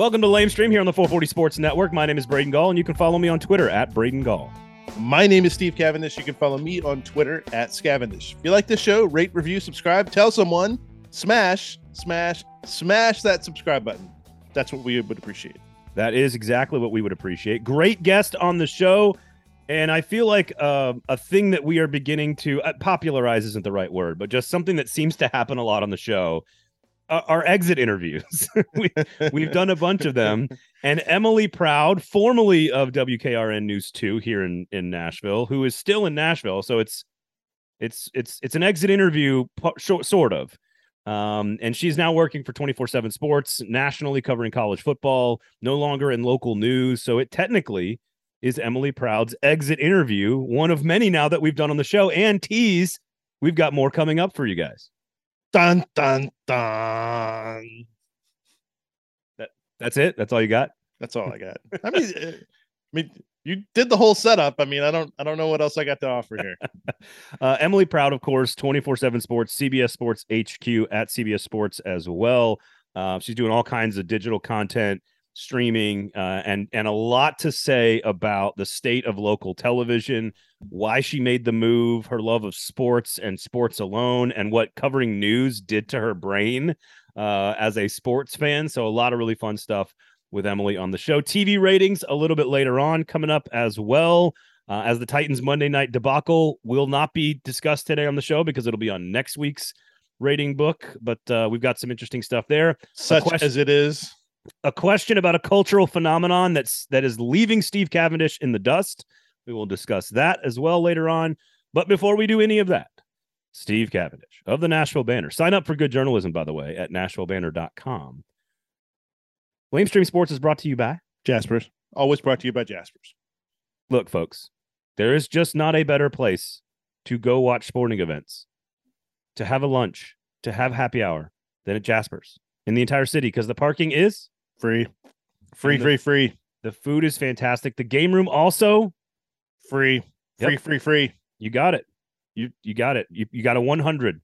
Welcome to Lame Stream here on the 440 Sports Network. My name is Braden Gall, and you can follow me on Twitter at Braden Gall. My name is Steve Cavendish. You can follow me on Twitter at Scavendish. If you like this show, rate, review, subscribe, tell someone, smash, smash, smash that subscribe button. That's what we would appreciate. That is exactly what we would appreciate. Great guest on the show. And I feel like uh, a thing that we are beginning to uh, popularize isn't the right word, but just something that seems to happen a lot on the show uh, are exit interviews. we, we've done a bunch of them. And Emily Proud, formerly of WKRN News 2 here in, in Nashville, who is still in Nashville. So it's it's it's it's an exit interview, sort of. Um, and she's now working for 24 7 Sports, nationally covering college football, no longer in local news. So it technically is Emily Proud's exit interview, one of many now that we've done on the show. And tease, we've got more coming up for you guys. Dun, dun, dun. That, that's it? That's all you got? That's all I got. I mean, uh, I mean, you did the whole setup. I mean, I don't, I don't know what else I got to offer here. uh, Emily Proud, of course, twenty four seven Sports, CBS Sports HQ at CBS Sports as well. Uh, she's doing all kinds of digital content, streaming, uh, and and a lot to say about the state of local television, why she made the move, her love of sports and sports alone, and what covering news did to her brain uh, as a sports fan. So a lot of really fun stuff with Emily on the show. TV ratings a little bit later on coming up as well. Uh, as the Titans Monday night debacle will not be discussed today on the show because it'll be on next week's rating book. But uh, we've got some interesting stuff there. Such question, as it is. A question about a cultural phenomenon that's that is leaving Steve Cavendish in the dust. We will discuss that as well later on. But before we do any of that, Steve Cavendish of the Nashville Banner. Sign up for good journalism, by the way, at nashvillebanner.com. Lamestream Sports is brought to you by Jaspers. Always brought to you by Jaspers. Look, folks, there is just not a better place to go watch sporting events, to have a lunch, to have happy hour than at Jaspers in the entire city because the parking is free. Free, the, free, free. The food is fantastic. The game room also free. Free, yep. free, free. You got it. You you got it. You you got a 100.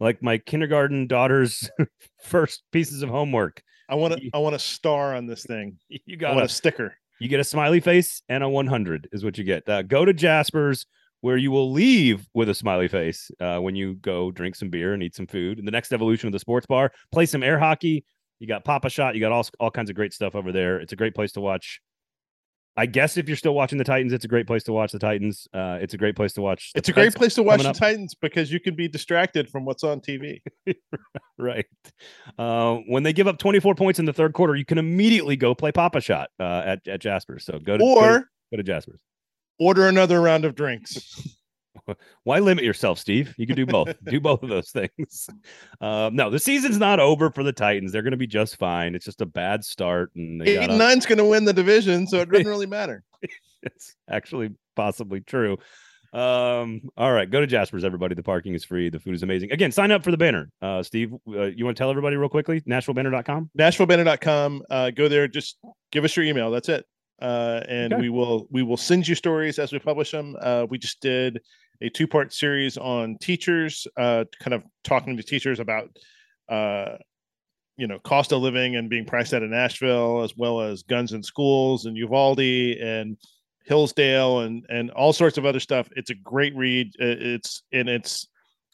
Like my kindergarten daughter's first pieces of homework. I want to. I want a star on this thing. You got a sticker. You get a smiley face and a 100 is what you get. Uh, go to Jasper's where you will leave with a smiley face uh, when you go drink some beer and eat some food. And the next evolution of the sports bar, play some air hockey. You got Pop-A-Shot. You got all all kinds of great stuff over there. It's a great place to watch I guess if you're still watching the Titans, it's a great place to watch the Titans. Uh, it's a great place to watch. It's a great place to watch the up. Titans because you can be distracted from what's on TV. right. Uh, when they give up 24 points in the third quarter, you can immediately go play Pop-A-Shot uh, at at Jasper's. So go to or go to, go to Jasper's. Order another round of drinks. Why limit yourself, Steve? You can do both. do both of those things. Um, no, the season's not over for the Titans. They're going to be just fine. It's just a bad start, and eight gotta... and nine's going to win the division, so it doesn't really matter. it's actually possibly true. Um, all right, go to Jasper's, everybody. The parking is free. The food is amazing. Again, sign up for the banner. Uh, Steve, uh, you want to tell everybody real quickly? NashvilleBanner.com. NashvilleBanner.com. Uh, go there. Just give us your email. That's it. Uh, and okay. we will we will send you stories as we publish them. Uh, we just did a two part series on teachers, uh, kind of talking to teachers about, uh, you know, cost of living and being priced out of Nashville, as well as guns in schools and Uvalde and Hillsdale and and all sorts of other stuff. It's a great read. It's and it's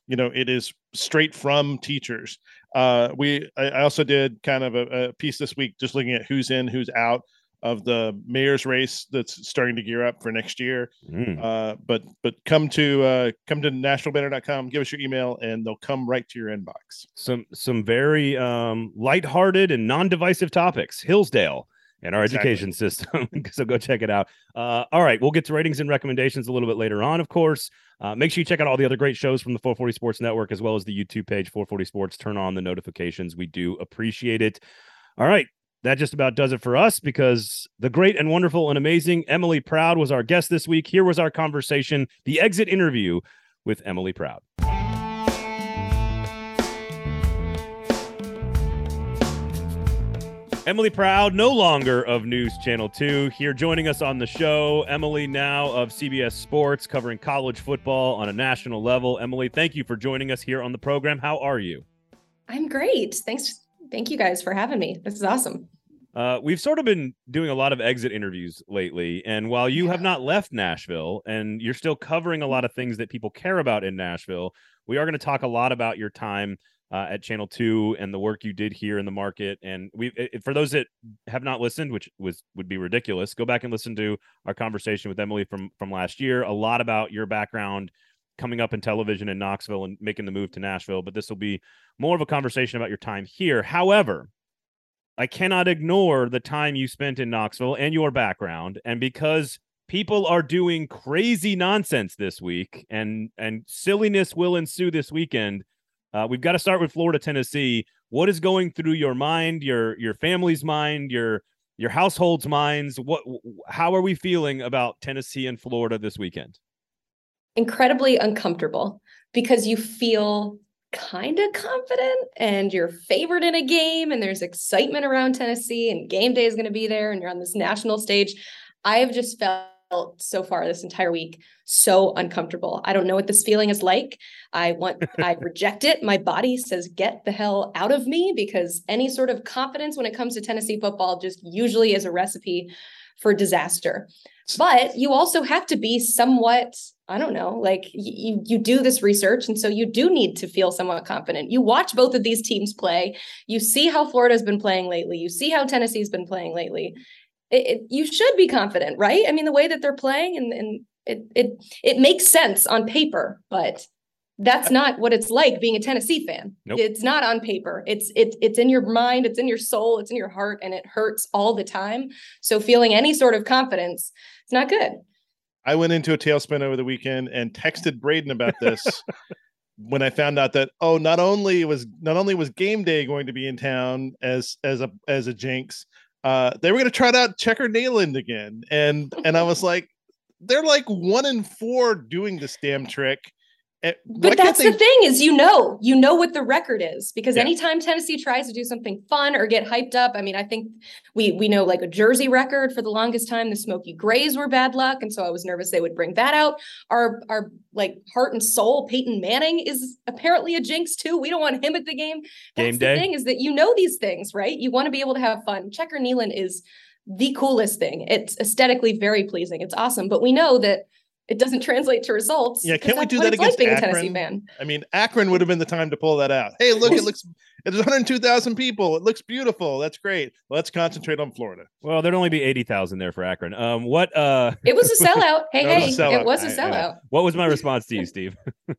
you know it is straight from teachers. Uh, we I, also did kind of a, a piece this week just looking at who's in, who's out of the mayor's race that's starting to gear up for next year. Mm. Uh, but but come to uh, come to nashvillebanner.com, give us your email, and they'll come right to your inbox. Some some very um, lighthearted and non-divisive topics. Hillsdale and our exactly. education system. so go check it out. Uh, all right, we'll get to ratings and recommendations a little bit later on, of course. Uh, make sure you check out all the other great shows from the 440 Sports Network as well as the YouTube page 440 Sports. Turn on the notifications. We do appreciate it. All right, that just about does it for us because the great and wonderful and amazing Emily Proud was our guest this week. Here was our conversation, the exit interview with Emily Proud. Emily Proud, no longer of News Channel 2, here joining us on the show. Emily, now of CBS Sports, covering college football on a national level. Emily, thank you for joining us here on the program. How are you? I'm great. Thanks. Thank you guys for having me. This is awesome. Uh, we've sort of been doing a lot of exit interviews lately. And while you yeah. have not left Nashville and you're still covering a lot of things that people care about in Nashville, we are going to talk a lot about your time uh, at Channel Two and the work you did here in the market. And we, it, for those that have not listened, which was would be ridiculous, go back and listen to our conversation with Emily from from last year. A lot about your background coming up in television in Knoxville and making the move to Nashville. But this will be more of a conversation about your time here. However, I cannot ignore the time you spent in Knoxville and your background. And because people are doing crazy nonsense this week and and silliness will ensue this weekend, uh, we've got to start with Florida, Tennessee. What is going through your mind, your your family's mind, your your household's minds? What how are we feeling about Tennessee and Florida this weekend? Incredibly uncomfortable because you feel kind of confident and you're favored in a game and there's excitement around Tennessee and game day is going to be there and you're on this national stage. I have just felt so far this entire week so uncomfortable. I don't know what this feeling is like. I want I reject it. My body says get the hell out of me because any sort of confidence when it comes to Tennessee football just usually is a recipe for disaster. But you also have to be somewhat I don't know, like you you do this research and so you do need to feel somewhat confident. You watch both of these teams play. You see how Florida's been playing lately. You see how Tennessee's been playing lately. It, it, you should be confident, right? I mean, the way that they're playing and and it it it makes sense on paper, but that's not what it's like being a Tennessee fan. Nope. It's not on paper. It's it's it's in your mind, it's in your soul, it's in your heart, and it hurts all the time. So feeling any sort of confidence, it's not good. I went into a tailspin over the weekend and texted Braden about this when I found out that oh, not only was not only was game day going to be in town as as a as a jinx, uh, they were going to try it out Checker Neyland again, and and I was like, they're like one in four doing this damn trick Eh, but that's they... the thing is you know you know what the record is because yeah. anytime tennessee tries to do something fun or get hyped up i mean i think we we know like a jersey record for the longest time the smokey grays were bad luck and so i was nervous they would bring that out. Our our like heart and soul peyton manning is apparently a jinx too. We don't want him at the game. That's game day. the thing is that you know these things right? You want to be able to have fun. Checker Neyland is the coolest thing. It's aesthetically very pleasing. It's awesome. But we know that it doesn't translate to results. Yeah, can't we do that against like Akron? Tennessee fan. I mean, Akron would have been the time to pull that out. Hey, look, it looks it's 102,000 people. It looks beautiful. That's great. Let's concentrate on Florida. Well, there'd only be 80,000 there for Akron. Um, what? Uh, it was a sellout. Hey, hey, it was a sellout. It was a sellout. what was my response to you, Steve?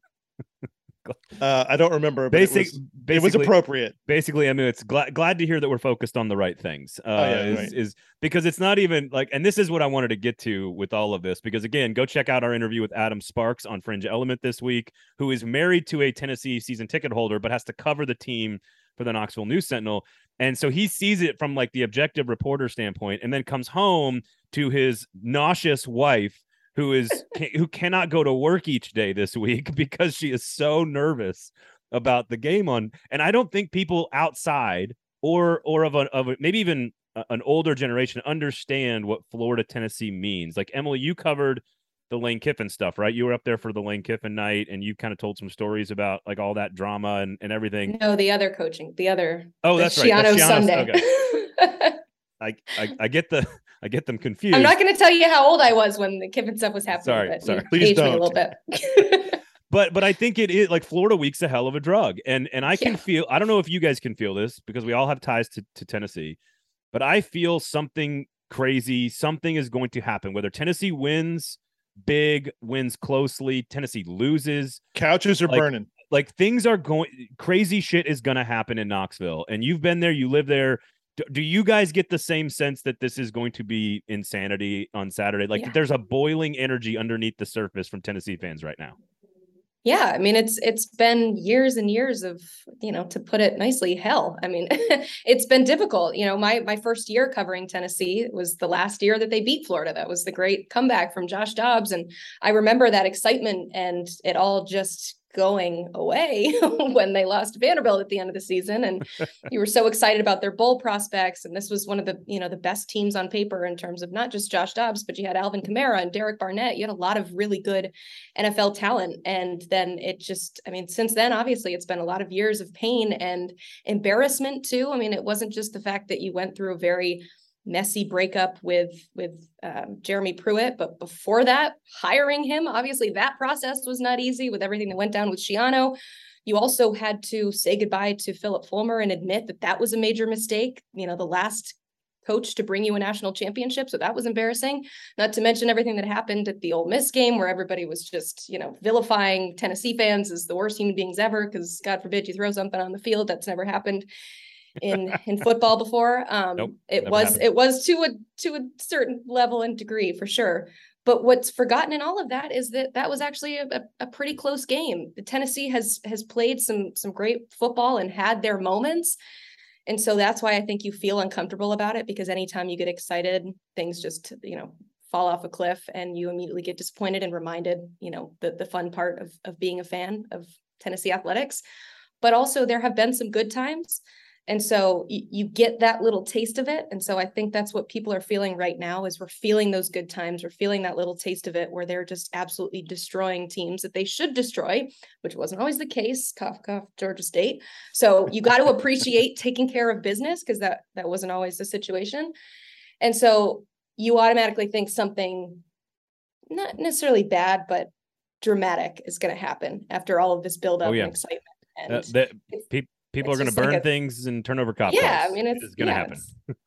Uh, I don't remember. Basic, it, was, it was appropriate. Basically, I mean, it's glad glad to hear that we're focused on the right things. Uh, oh, yeah, is, right. is because it's not even like, and this is what I wanted to get to with all of this. Because again, go check out our interview with Adam Sparks on Fringe Element this week, who is married to a Tennessee season ticket holder, but has to cover the team for the Knoxville News Sentinel. And so he sees it from like the objective reporter standpoint, and then comes home to his nauseous wife who is who cannot go to work each day this week because she is so nervous about the game on and I don't think people outside or or of a, of a, maybe even an older generation understand what Florida Tennessee means. Like Emily, you covered the Lane Kiffin stuff, right? You were up there for the Lane Kiffin night and you kind of told some stories about like all that drama and, and everything. No, the other coaching, the other. Oh, that's right. Schiano Sunday. Okay. I, I I get the I get them confused. I'm not going to tell you how old I was when the Kiffin stuff was happening. Sorry, sorry. Please don't. a little bit. but but I think it is like Florida week's a hell of a drug, and and I can yeah. feel. I don't know if you guys can feel this because we all have ties to to Tennessee, but I feel something crazy. Something is going to happen. Whether Tennessee wins big, wins closely, Tennessee loses, couches are like, burning. Like things are going crazy. Shit is going to happen in Knoxville, and you've been there. You live there do, do you guys get the same sense that this is going to be insanity on Saturday? Like yeah. there's a boiling energy underneath the surface from Tennessee fans right now. Yeah, I mean it's it's been years and years of, you know, to put it nicely, hell. I mean, it's been difficult. You know, my my first year covering Tennessee was the last year that they beat Florida. That was the great comeback from Josh Dobbs and I remember that excitement and it all just going away when they lost Vanderbilt at the end of the season. And you were so excited about their bowl prospects. And this was one of the, you know, the best teams on paper in terms of not just Josh Dobbs, but you had Alvin Kamara and Derek Barnett. You had a lot of really good NFL talent. And then it just, I mean, since then, obviously it's been a lot of years of pain and embarrassment too. I mean, it wasn't just the fact that you went through a very messy breakup with with um, Jeremy Pruitt. But before that, hiring him, obviously that process was not easy with everything that went down with Schiano. You also had to say goodbye to Phillip Fulmer and admit that that was a major mistake. You know, the last coach to bring you a national championship. So that was embarrassing. Not to mention everything that happened at the Ole Miss game where everybody was just, you know, vilifying Tennessee fans as the worst human beings ever because God forbid you throw something on the field. That's never happened in in football before. Um, nope, it was happened. it was to a to a certain level and degree for sure. But what's forgotten in all of that is that that was actually a, a, pretty close game. The Tennessee has has played some some great football and had their moments, and so that's why I think you feel uncomfortable about it because anytime you get excited, things just you know fall off a cliff and you immediately get disappointed and reminded you know the the fun part of of being a fan of Tennessee athletics. But also there have been some good times. And so you, you get that little taste of it. And so I think that's what people are feeling right now is we're feeling those good times. We're feeling that little taste of it where they're just absolutely destroying teams that they should destroy, which wasn't always the case. Cough, cough, Georgia State. So you got to appreciate taking care of business because that that wasn't always the situation. And so you automatically think something not necessarily bad, but dramatic is going to happen after all of this buildup oh, yeah. and excitement. And uh, that, pe- people are going to burn like a, things and turn over cop yeah i mean it's, it's going to yeah, happen.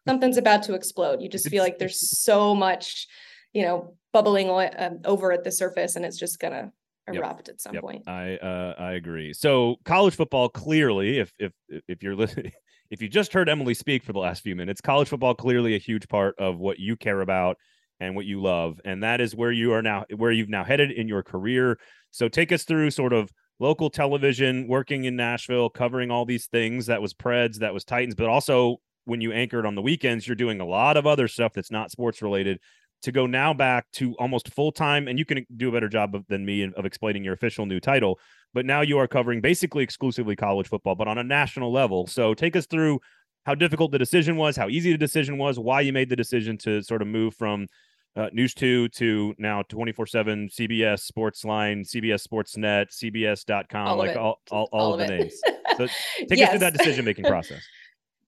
something's about to explode. You just feel like there's so much you know bubbling uh, over at the surface and it's just going to erupt yep. at some yep. point. I uh i agree. So college football clearly if if if you're listening if you just heard emily speak for the last few minutes college football clearly a huge part of what you care about and what you love. And that is where you are now where you've now headed in your career. So take us through sort of local television, working in Nashville, covering all these things. That was Preds, that was Titans, but also when you anchored on the weekends, you're doing a lot of other stuff that's not sports related. To go now back to almost full time, and you can do a better job of, than me of explaining your official new title. But now you are covering basically exclusively college football, but on a national level. So take us through how difficult the decision was, how easy the decision was, why you made the decision to sort of move from uh, News 2 to now 24 7 CBS Sports Line, CBS Sportsnet, CBS.com, all like all, all, all, all, of, of the names. So take yes. us through that decision making process.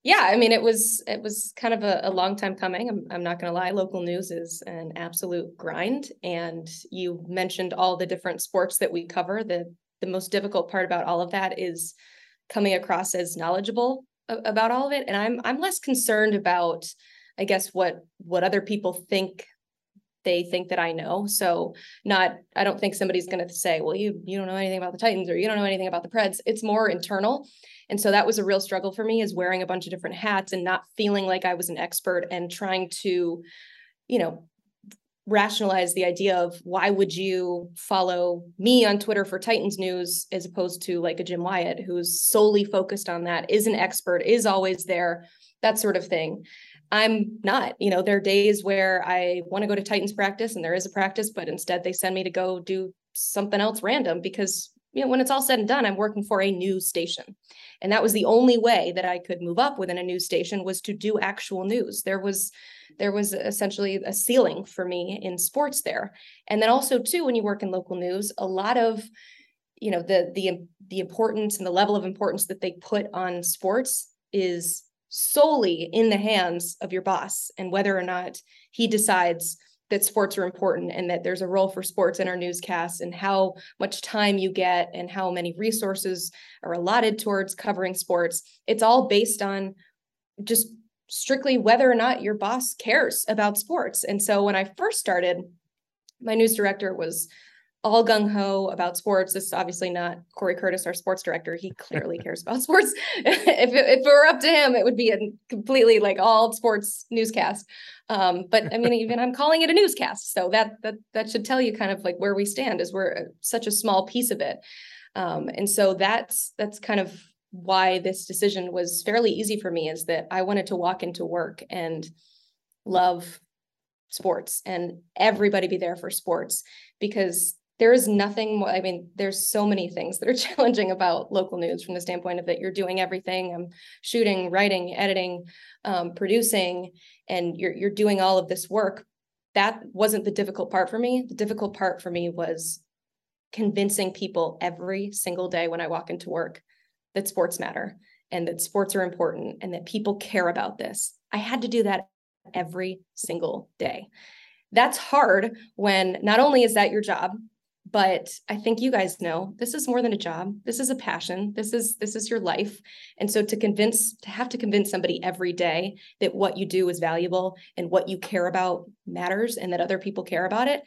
Yeah, I mean, it was it was kind of a, a long time coming. I'm, I'm not going to lie. Local news is an absolute grind, and you mentioned all the different sports that we cover. the The most difficult part about all of that is coming across as knowledgeable about all of it, and I'm I'm less concerned about, I guess, what what other people think they think that I know. So not I don't think somebody's going to say, "Well, you you don't know anything about the Titans or you don't know anything about the Preds." It's more internal. And so that was a real struggle for me is wearing a bunch of different hats and not feeling like I was an expert and trying to you know rationalize the idea of why would you follow me on Twitter for Titans news as opposed to like a Jim Wyatt who's solely focused on that, is an expert, is always there, that sort of thing. I'm not. You know, there are days where I want to go to Titans practice and there is a practice, but instead they send me to go do something else random because, you know, when it's all said and done, I'm working for a news station. And that was the only way that I could move up within a news station was to do actual news. There was there was essentially a ceiling for me in sports there. And then also too when you work in local news, a lot of you know the the the importance and the level of importance that they put on sports is solely in the hands of your boss and whether or not he decides that sports are important and that there's a role for sports in our newscasts and how much time you get and how many resources are allotted towards covering sports. It's all based on just strictly whether or not your boss cares about sports. And so when I first started, my news director was all gung ho about sports. This is obviously not Corey Curtis, our sports director. He clearly cares about sports. if, it, if it were up to him, it would be a completely like all sports newscast. Um, but I mean, even I'm calling it a newscast, so that that that should tell you kind of like where we stand. Is we're such a small piece of it, um, and so that's that's kind of why this decision was fairly easy for me. Is that I wanted to walk into work and love sports and everybody be there for sports because there is nothing more, I mean, there's so many things that are challenging about local news from the standpoint of that you're doing everything. I'm shooting, writing, editing, um, producing, and you're you're doing all of this work. That wasn't the difficult part for me. The difficult part for me was convincing people every single day when I walk into work that sports matter and that sports are important and that people care about this. I had to do that every single day. That's hard when not only is that your job, but i think you guys know this is more than a job. This is a passion. This is this is your life. And so to convince to have to convince somebody every day that what you do is valuable and what you care about matters and that other people care about it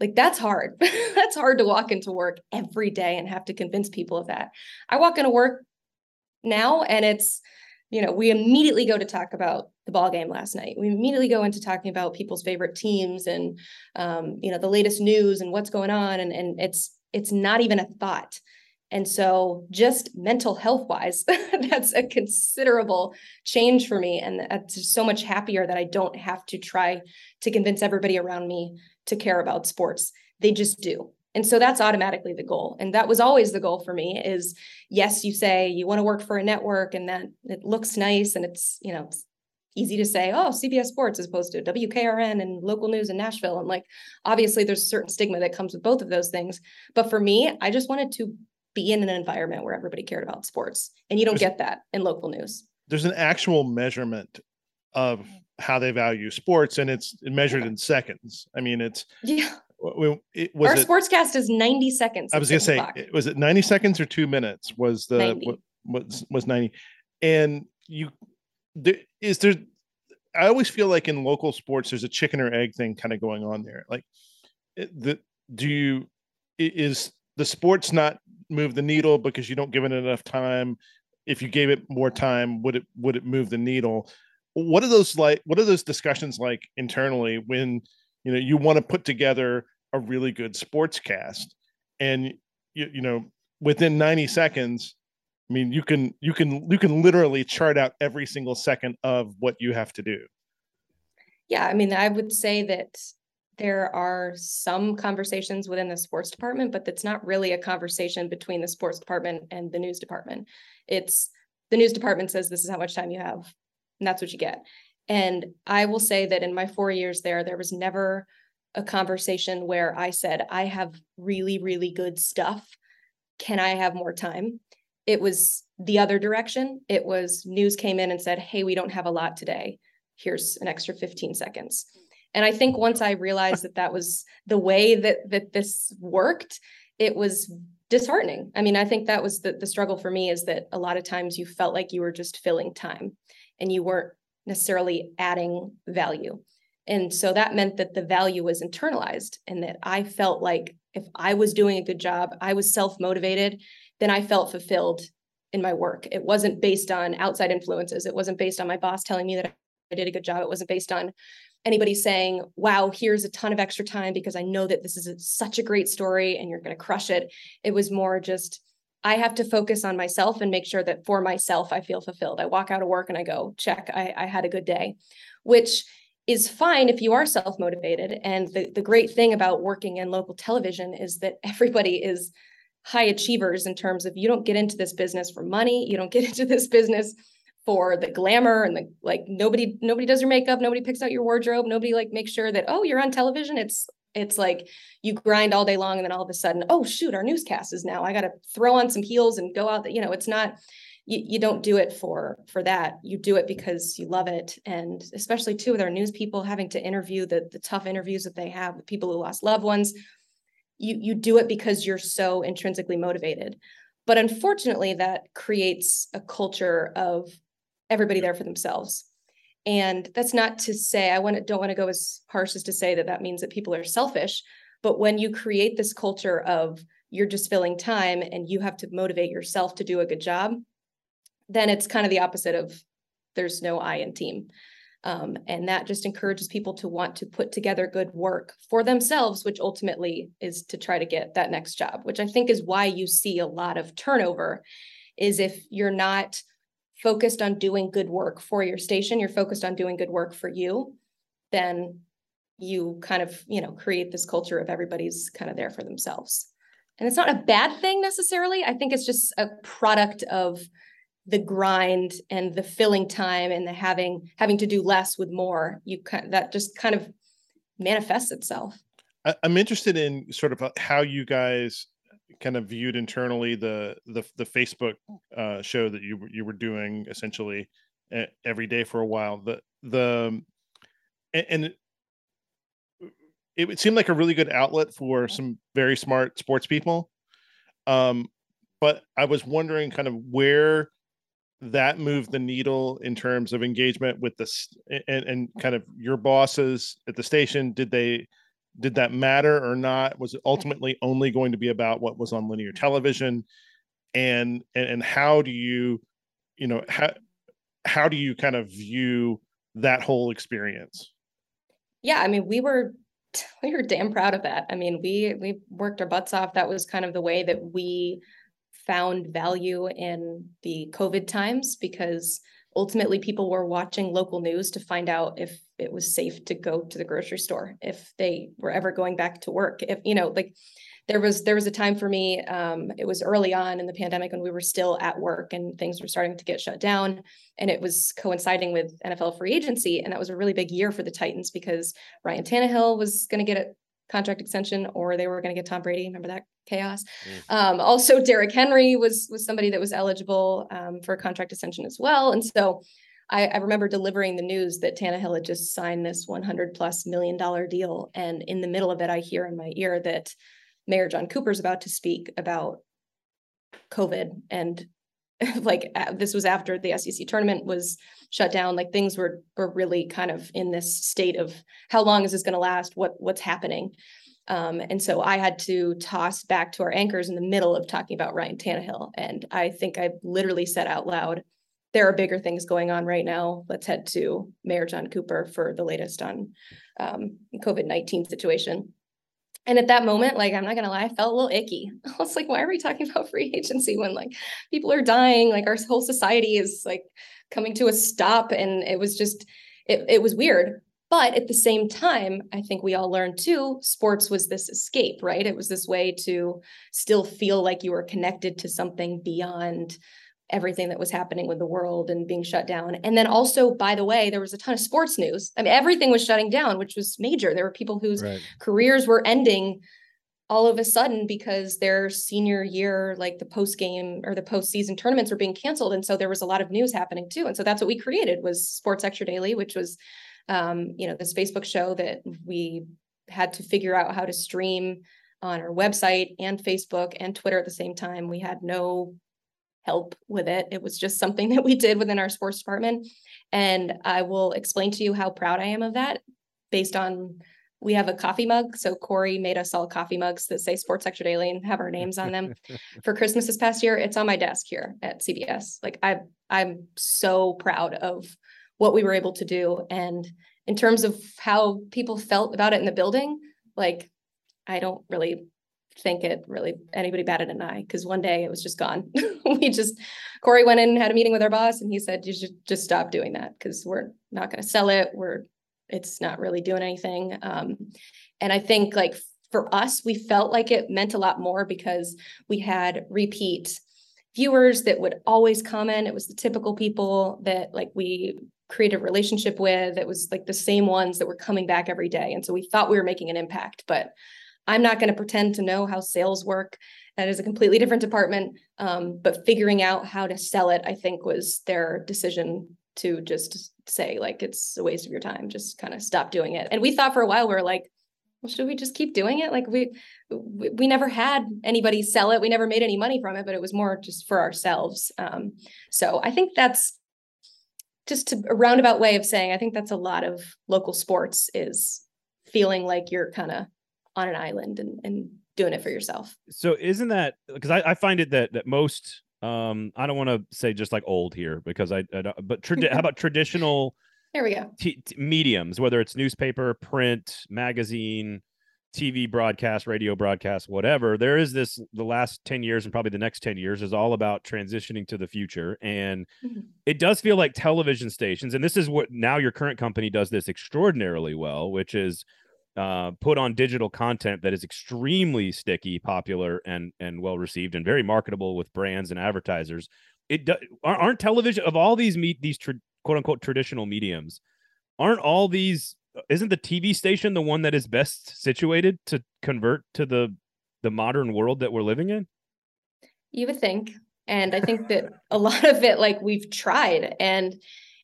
like that's hard. That's hard to walk into work every day and have to convince people of that. I walk into work now and it's you know, we immediately go to talk about the ball game last night. We immediately go into talking about people's favorite teams and um, you know the latest news and what's going on, and and it's it's not even a thought. And so, just mental health wise, that's a considerable change for me. And that's so much happier that I don't have to try to convince everybody around me to care about sports. They just do and so that's automatically the goal and that was always the goal for me is yes you say you want to work for a network and that it looks nice and it's you know it's easy to say oh cbs sports as opposed to wkrn and local news in nashville and like obviously there's a certain stigma that comes with both of those things but for me i just wanted to be in an environment where everybody cared about sports and you don't there's, get that in local news there's an actual measurement of how they value sports and it's measured in seconds i mean it's yeah it, was our it, sportscast is 90 seconds. I was gonna say, was it 90 seconds or two minutes? Was the 90. was was 90? And you there is there I always feel like in local sports there's a chicken or egg thing kind of going on there. Like eh, the do you is the sports not move the needle because you don't give it enough time? If you gave it more time, would it would it move the needle? What are those like? What are those discussions like internally when you know you want to put together a really good sports cast and you, you know within 90 seconds i mean you can you can you can literally chart out every single second of what you have to do yeah i mean i would say that there are some conversations within the sports department but that's not really a conversation between the sports department and the news department it's the news department says this is how much time you have and that's what you get and I will say that in my four years there, there was never a conversation where I said, I have really, really good stuff. Can I have more time? It was the other direction. It was news came in and said, Hey, we don't have a lot today. Here's an extra 15 seconds. And I think once I realized that that was the way that that this worked, it was disheartening. I mean, I think that was the, the struggle for me is that a lot of times you felt like you were just filling time and you weren't necessarily adding value. And so that meant that the value was internalized and that I felt like if I was doing a good job, I was self motivated, then I felt fulfilled in my work. It wasn't based on outside influences. It wasn't based on my boss telling me that I did a good job. It wasn't based on anybody saying, wow, here's a ton of extra time because I know that this is a, such a great story and you're going to crush it. It was more just, I have to focus on myself and make sure that for myself, I feel fulfilled. I walk out of work and I go, check, I, I had a good day, which is fine if you are self motivated. And the, the great thing about working in local television is that everybody is high achievers in terms of you don't get into this business for money, you don't get into this business for the glamour and the like nobody nobody does your makeup nobody picks out your wardrobe nobody like makes sure that oh you're on television it's it's like you grind all day long and then all of a sudden, oh shoot, our newscast is now. I got to throw on some heels and go out. You know, it's not. You, you don't do it for for that. You do it because you love it, and especially too with our news people having to interview the the tough interviews that they have with people who lost loved ones. You you do it because you're so intrinsically motivated. But unfortunately, that creates a culture of everybody there for themselves and that's not to say I want to, don't want to go as harsh as to say that that means that people are selfish. But when you create this culture of you're just filling time and you have to motivate yourself to do a good job, then it's kind of the opposite of there's no I in team. Um, and that just encourages people to want to put together good work for themselves, which ultimately is to try to get that next job, which I think is why you see a lot of turnover. Is if you're not focused on doing good work for your station, you're focused on doing good work for you, then you kind of you know create this culture of everybody's kind of there for themselves and it's not a bad thing necessarily i think it's just a product of the grind and the filling time and the having having to do less with more you kind that just kind of manifests itself. I'm interested in sort of uh, how you guys kind of viewed internally the the, the facebook uh, show that you you were doing essentially every day for a while. The the and, and it seemed like a really good outlet for some very smart sports people. Um, but I was wondering kind of where that moved the needle in terms of engagement with this and, and kind of your bosses at the station. Did they did that matter or not? Was it ultimately only going to be about what was on linear television? And and, and how do you, you know, how how do you kind of view that whole experience? Yeah, I mean, we were we were damn proud of that. I mean, we we worked our butts off. That was kind of the way that we found value in the COVID times because ultimately people were watching local news to find out if it was safe to go to the grocery store, if they were ever going back to work, if you know, like there was there was a time for me um, it was early on in the pandemic when we were still at work and things were starting to get shut down and it was coinciding with nfl free agency and that was a really big year for the titans because ryan Tannehill was going to get contract extension or they were going to get tom brady remember that chaos mm. um, also Derrick henry was was somebody that was eligible um, for a contract extension as well and so I, I, remember delivering the news that Tannehill had just signed this 100 plus million dollar deal. And in the middle of it, I hear in my ear that Mayor John Cooper is about to speak about COVID and like this was after the SEC tournament was shut down. Like things were were really kind of in this state of how long is this going to last? What what's happening? Um, and so I had to toss back to our anchors in the middle of talking about Ryan Tannehill, and I think I literally said out loud, "There are bigger things going on right now. Let's head to Mayor John Cooper for the latest on um, COVID nineteen situation." And at that moment, like, I'm not gonna lie, I felt a little icky. I was like, why are we talking about free agency when like people are dying? Like our whole society is like coming to a stop. And it was just, it, it was weird. But at the same time, I think we all learned too, sports was this escape, right? It was this way to still feel like you were connected to something beyond everything that was happening with the world and being shut down. And then also, by the way, there was a ton of sports news. I mean, everything was shutting down, which was major. There were people whose right. careers were ending all of a sudden because their senior year, like the post game or the postseason tournaments were being canceled. And so there was a lot of news happening too. And so that's what we created was Sports Extra Daily, which was um, you know, this Facebook show that we had to figure out how to stream on our website and Facebook and Twitter at the same time. We had no help with it. It was just something that we did within our sports department. And I will explain to you how proud I am of that based on we have a coffee mug. So Corey made us all coffee mugs that say Sports Extra Daily and have our names on them for Christmas this past year. It's on my desk here at CBS. Like I I'm so proud of what we were able to do. And in terms of how people felt about it in the building, like I don't really think it really anybody batted an eye because one day it was just gone. we just Corey went in and had a meeting with our boss and he said you should just stop doing that because we're not going to sell it. We're it's not really doing anything. Um, and I think like for us, we felt like it meant a lot more because we had repeat viewers that would always comment. It was the typical people that like we create a relationship with. It was like the same ones that were coming back every day. And so we thought we were making an impact, but I'm not going to pretend to know how sales work. That is a completely different department. Um, but figuring out how to sell it, I think, was their decision to just say, like, it's a waste of your time. Just kind of stop doing it. And we thought for a while, we are like, well, should we just keep doing it? Like we, we, we never had anybody sell it. We never made any money from it, but it was more just for ourselves. Um, so I think that's just a roundabout way of saying, I think that's a lot of local sports is feeling like you're kind of on an island and, and doing it for yourself. So isn't that because I, I find it that that most um I don't want to say just like old here because I, I but tradi- how about traditional there we go t- t- mediums whether it's newspaper print magazine TV broadcast radio broadcast whatever there is this the last 10 years and probably the next 10 years is all about transitioning to the future and mm-hmm. it does feel like television stations and this is what now your current company does this extraordinarily well which is uh, put on digital content that is extremely sticky, popular, and and well received, and very marketable with brands and advertisers. It do, aren't television of all these meet these tra- quote unquote traditional mediums. Aren't all these? Isn't the TV station the one that is best situated to convert to the the modern world that we're living in? You would think, and I think that a lot of it, like we've tried, and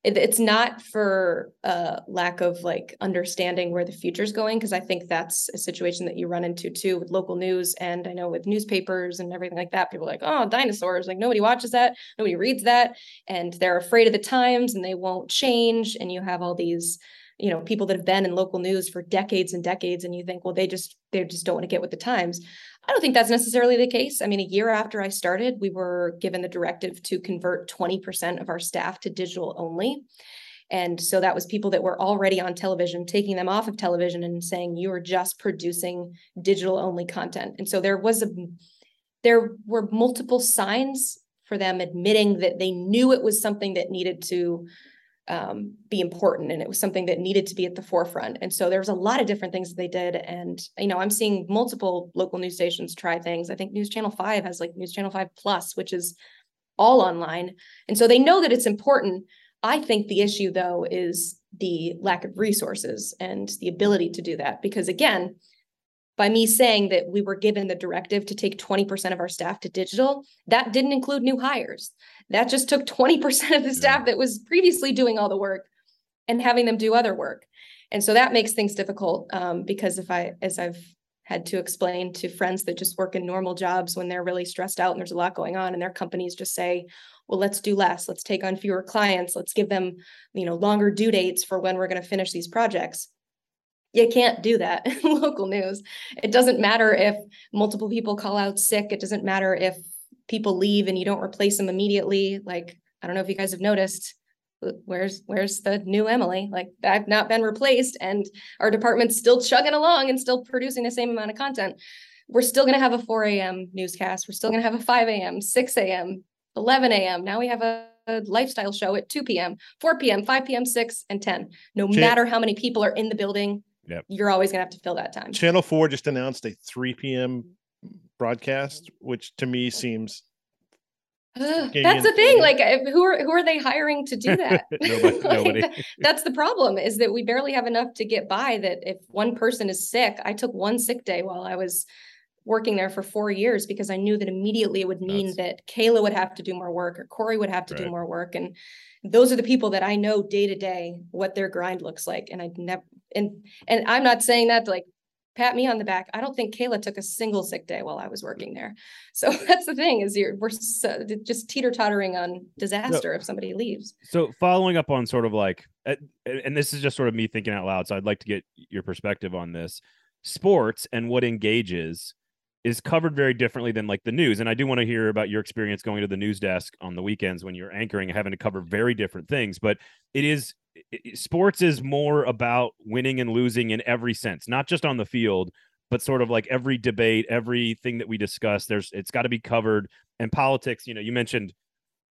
it, it's not for uh, lack of like understanding where the future is going because i think that's a situation that you run into too with local news and i know with newspapers and everything like that people are like oh dinosaurs like nobody watches that nobody reads that and they're afraid of the times and they won't change and you have all these you know people that have been in local news for decades and decades and you think well they just they just don't want to get with the times. I don't think that's necessarily the case. I mean a year after i started we were given the directive to convert 20% of our staff to digital only. And so that was people that were already on television taking them off of television and saying you are just producing digital only content. And so there was a there were multiple signs for them admitting that they knew it was something that needed to um, be important and it was something that needed to be at the forefront. And so there was a lot of different things that they did and you know i'm seeing multiple local news stations try things. I think news channel 5 has like news channel 5 plus which is all online. And so they know that it's important. I think the issue though is the lack of resources and the ability to do that because again by me saying that we were given the directive to take 20% of our staff to digital, that didn't include new hires. That just took 20% of the staff that was previously doing all the work and having them do other work. And so that makes things difficult um, because if I, as I've had to explain to friends that just work in normal jobs when they're really stressed out and there's a lot going on and their companies just say, well, let's do less, let's take on fewer clients, let's give them, you know, longer due dates for when we're going to finish these projects you can't do that in local news. It doesn't matter if multiple people call out sick. It doesn't matter if people leave and you don't replace them immediately. Like, I don't know if you guys have noticed, where's where's the new Emily? Like I've not been replaced and our department's still chugging along and still producing the same amount of content. We're still gonna have a 4 a.m. newscast. We're still gonna have a 5 a.m., 6 a.m., 11 a.m. Now we have a a lifestyle show at 2 p.m., 4 p.m., 5 p.m., 6, and 10. No matter how many people are in the building, Yep. You're always gonna have to fill that time. Channel Four just announced a 3 p.m. Mm-hmm. broadcast, which to me seems that's the thing. Like, who are who are they hiring to do that? nobody. like, nobody. that's the problem. Is that we barely have enough to get by. That if one person is sick, I took one sick day while I was working there for four years because I knew that immediately it would mean that Kayla would have to do more work or Corey would have to right. do more work, and those are the people that I know day to day what their grind looks like. And I never and and I'm not saying that to like pat me on the back. I don't think Kayla took a single sick day while I was working there. So that's the thing is you're we're so, uh, just teeter tottering on disaster if somebody leaves. So following up on sort of like, and this is just sort of me thinking out loud. So I'd like to get your perspective on this. Sports and what engages is covered very differently than like the news. And I do want to hear about your experience going to the news desk on the weekends when you're anchoring and having to cover very different things. But it is sports is more about winning and losing in every sense, not just on the field, but sort of like every debate, everything that we discuss. There's it's got to be covered. And politics, you know, you mentioned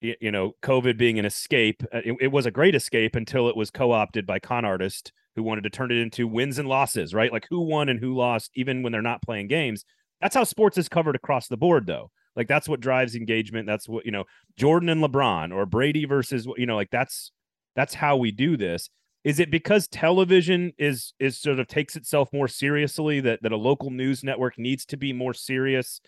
you know covid being an escape uh, it, it, was a great escape until it was co-opted by con artists who wanted to turn it into wins and losses right like who won and who lost even when they're not playing games that's how sports is covered across the board, though. Like that's what drives engagement. That's what you know, Jordan and LeBron or Brady versus you know, like that's that's how we do this. Is it because television is is sort of takes itself more seriously that that a local news network needs to be more serious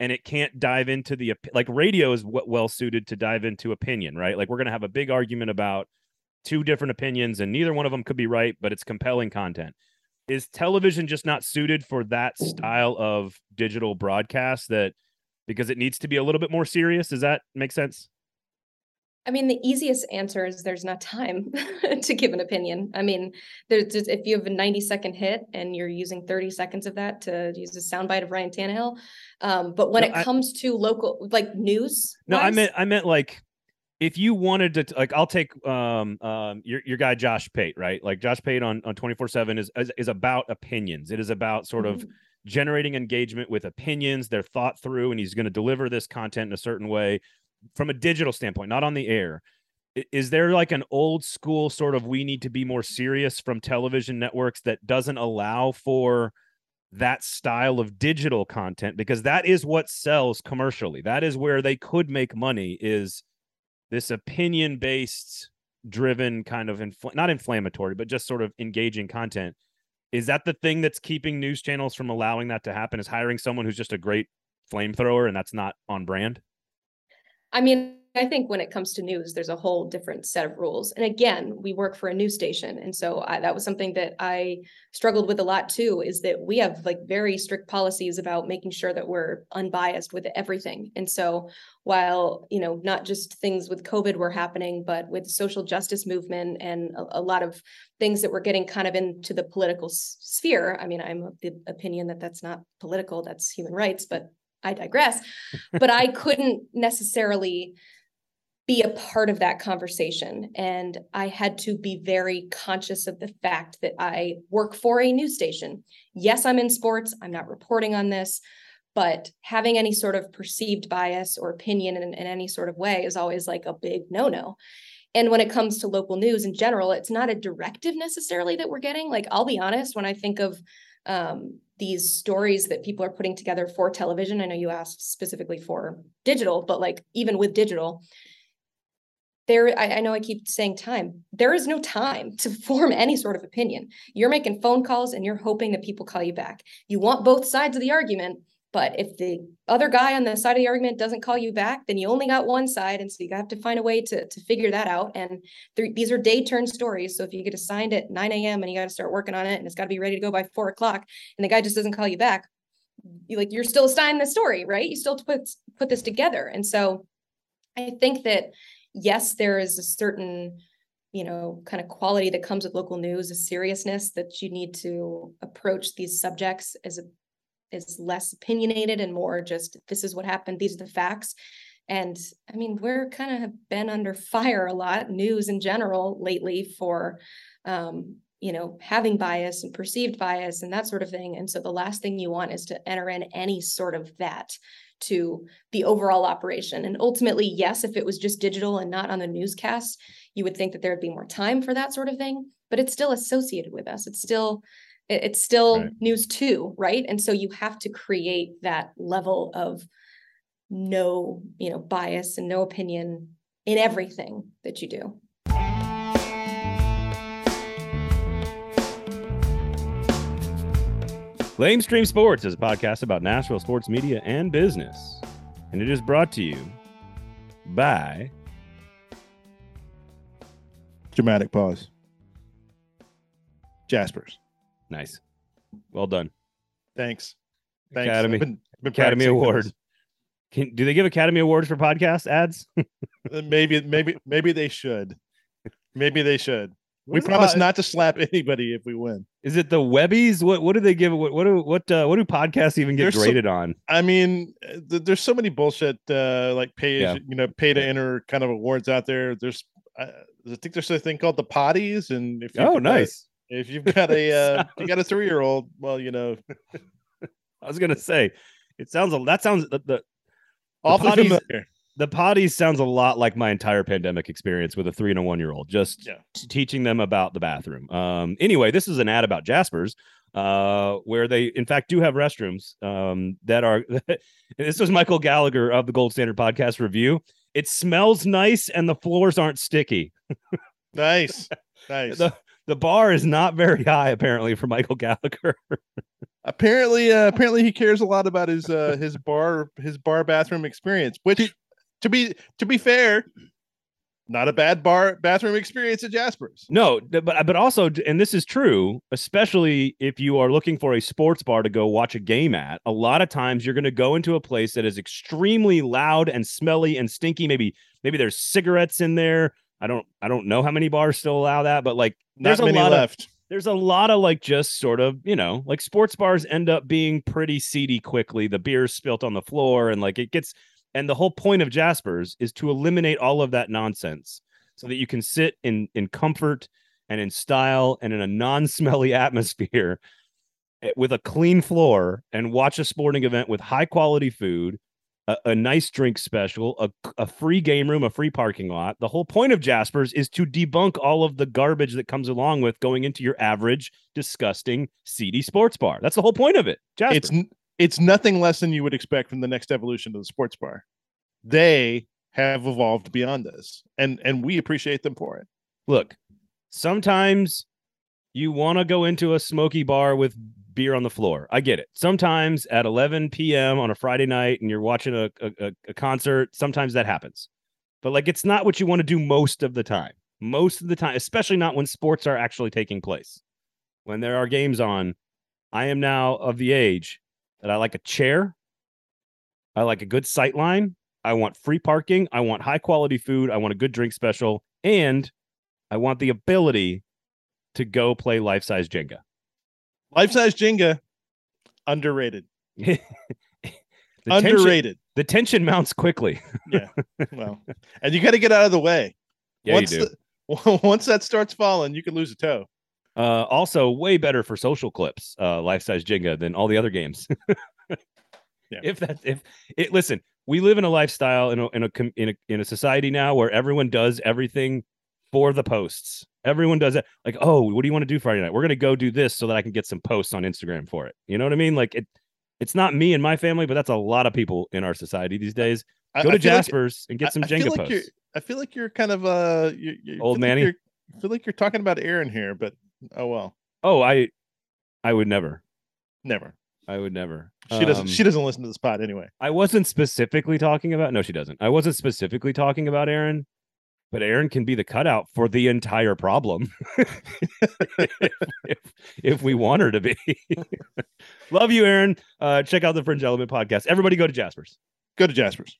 and it can't dive into the like radio is what well suited to dive into opinion, right? Like we're going to have a big argument about two different opinions and neither one of them could be right, but it's compelling content is television just not suited for that style of digital broadcast that because it needs to be a little bit more serious does that make sense I mean, the easiest answer is there's not time to give an opinion. I mean, there's just, if you have a 90 second hit and you're using 30 seconds of that to use a soundbite of Ryan Tannehill. Um, but when no, it I, comes to local, like news, no, I meant, I meant like if you wanted to like i'll take um um your, your guy josh pate right like josh pate on on 24 7 is, is, is about opinions it is about sort mm-hmm. of generating engagement with opinions they're thought through and he's going to deliver this content in a certain way from a digital standpoint not on the air is there like an old school sort of we need to be more serious from television networks that doesn't allow for that style of digital content? Because that is what sells commercially. That is where they could make money is this opinion based driven kind of infl- not inflammatory but just sort of engaging content. Is that the thing that's keeping news channels from allowing that to happen is hiring someone who's just a great flamethrower and that's not on brand i mean I think when it comes to news, there's a whole different set of rules. And again, we work for a news station. And so I, that was something that I struggled with a lot too, is that we have like very strict policies about making sure that we're unbiased with everything. And so while, you know, not just things with COVID were happening, but with social justice movement and a, a lot of things that were getting kind of into the political sphere. I mean, I'm of the opinion that that's not political, that's human rights, but I digress. but I couldn't necessarily be a part of that conversation. And I had to be very conscious of the fact that I work for a news station. Yes, I'm in sports, I'm not reporting on this, but having any sort of perceived bias or opinion in, in any sort of way is always like a big no no. And when it comes to local news in general, it's not a directive necessarily that we're getting. Like, I'll be honest, when I think of um, these stories that people are putting together for television, I know you asked specifically for digital, but like even with digital, there I, I, know i keep saying time. There is no time to form any sort of opinion. You're making phone calls and you're hoping that people call you back. You want both sides of the argument but if the other guy on the side of the argument doesn't call you back then you only got one side and so you have to find a way to, to figure that out. And these are day turn stories so if you get assigned at 9 a.m and you got to start working on it and it's got to be ready to go by 4 o'clock and the guy just doesn't call you back you like you're still assigned the story right? You still put put this together. And so i think that yes, there is a certain, you know, kind of quality that comes with local news, a seriousness that you need to approach these subjects as a is less opinionated and more just this is what happened, these are the facts. And I mean, we're kind of been under fire a lot, news in general lately for um, you know, having bias and perceived bias and that sort of thing. And so the last thing you want is to enter in any sort of that to the overall operation. And ultimately, yes, if it was just digital and not on the newscast, you would think that there would be more time for that sort of thing, but it's still associated with us. It's still it's still right. news too, right? And so you have to create that level of no, you know, bias and no opinion in everything that you do. Lamestream Sports is a podcast about Nashville sports media and business. And it is brought to you by Dramatic pause. Jaspers. Nice. Well done. Thanks. Thanks. Academy, been, been Academy Award. Can, do they give Academy Awards for podcast ads? Uh, maybe, maybe, maybe they should. Maybe they should. we promise not to slap anybody if we win. Is it the Webbies? What what do they give? What what do what uh, what do podcasts even get there's graded so, on? I mean, th- there's so many bullshit uh, like pay yeah. you know pay to enter kind of awards out there. There's uh, I think there's a thing called the potties, and if oh nice, if you've got a uh, you got a three year old, well you know, I was gonna say it sounds that sounds the, the awfully potties, familiar the potties sounds a lot like my entire pandemic experience with a three and a one year old, just yeah. teaching them about the bathroom. Um, anyway, this is an ad about Jasper's, uh, where they, in fact, do have restrooms um, that are. this was Michael Gallagher of the Gold Standard Podcast review. It smells nice and the floors aren't sticky. nice, nice. The, the bar is not very high, apparently, for Michael Gallagher. apparently, uh, apparently, he cares a lot about his uh, his bar his bar bathroom experience, which to be to be fair, not a bad bar bathroom experience at Jasper's. No, but but also, and this is true, especially if you are looking for a sports bar to go watch a game at. A lot of times, you're going to go into a place that is extremely loud and smelly and stinky. Maybe maybe there's cigarettes in there. I don't I don't know how many bars still allow that, but like there's not a lot left. Of, there's a lot of like just sort of you know like sports bars end up being pretty seedy quickly. The beer's spilt on the floor and like it gets and the whole point of Jaspers is to eliminate all of that nonsense so that you can sit in in comfort and in style and in a non-smelly atmosphere eh, with a clean floor and watch a sporting event with high quality food a, a nice drink special, a, a free game room, a free parking lot. The whole point of Jaspers is to debunk all of the garbage that comes along with going into your average, disgusting, seedy sports bar. That's the whole point of it. Jaspers. It's it's nothing less than you would expect from the next evolution of the sports bar. They have evolved beyond this, and and we appreciate them for it. Look, sometimes you want to go into a smoky bar with beer on the floor. I get it. Sometimes at 11 p.m. on a Friday night and you're watching a, a, a concert, sometimes that happens. But like it's not what you want to do most of the time. Most of the time, especially not when sports are actually taking place. When there are games on, I am now of the age that I like a chair. I like a good sight line. I want free parking. I want high quality food. I want a good drink special. And I want the ability to go play life size Jenga. Life size Jenga, underrated. the underrated. Tension, the tension mounts quickly. yeah. Well, and you got to get out of the way. Yeah, once you do. The, once that starts falling, you can lose a toe. Uh, also, way better for social clips, uh, life size Jenga than all the other games. yeah. If that, if it, listen, we live in a lifestyle in a, in a in a in a society now where everyone does everything for the posts. Everyone does it. Like, oh, what do you want to do Friday night? We're gonna go do this so that I can get some posts on Instagram for it. You know what I mean? Like it. It's not me and my family, but that's a lot of people in our society these days. Go I, to I feel like- Jaspers and get some I, I feel Jenga like posts. I feel like you're kind of uh, Old feel like I feel like you're talking about Aaron here, but oh well, Oh, I, I would never. never. I would never. She doesn't. Um, She doesn't listen to this pod anyway. I wasn't specifically talking about. No, she doesn't. I wasn't specifically talking about Aaron, but Aaron can be the cutout for the entire problem if, if, if we want her to be. Love you, Aaron. Uh, check out the Fringe Element podcast. Everybody, go to Jasper's. Go to Jasper's.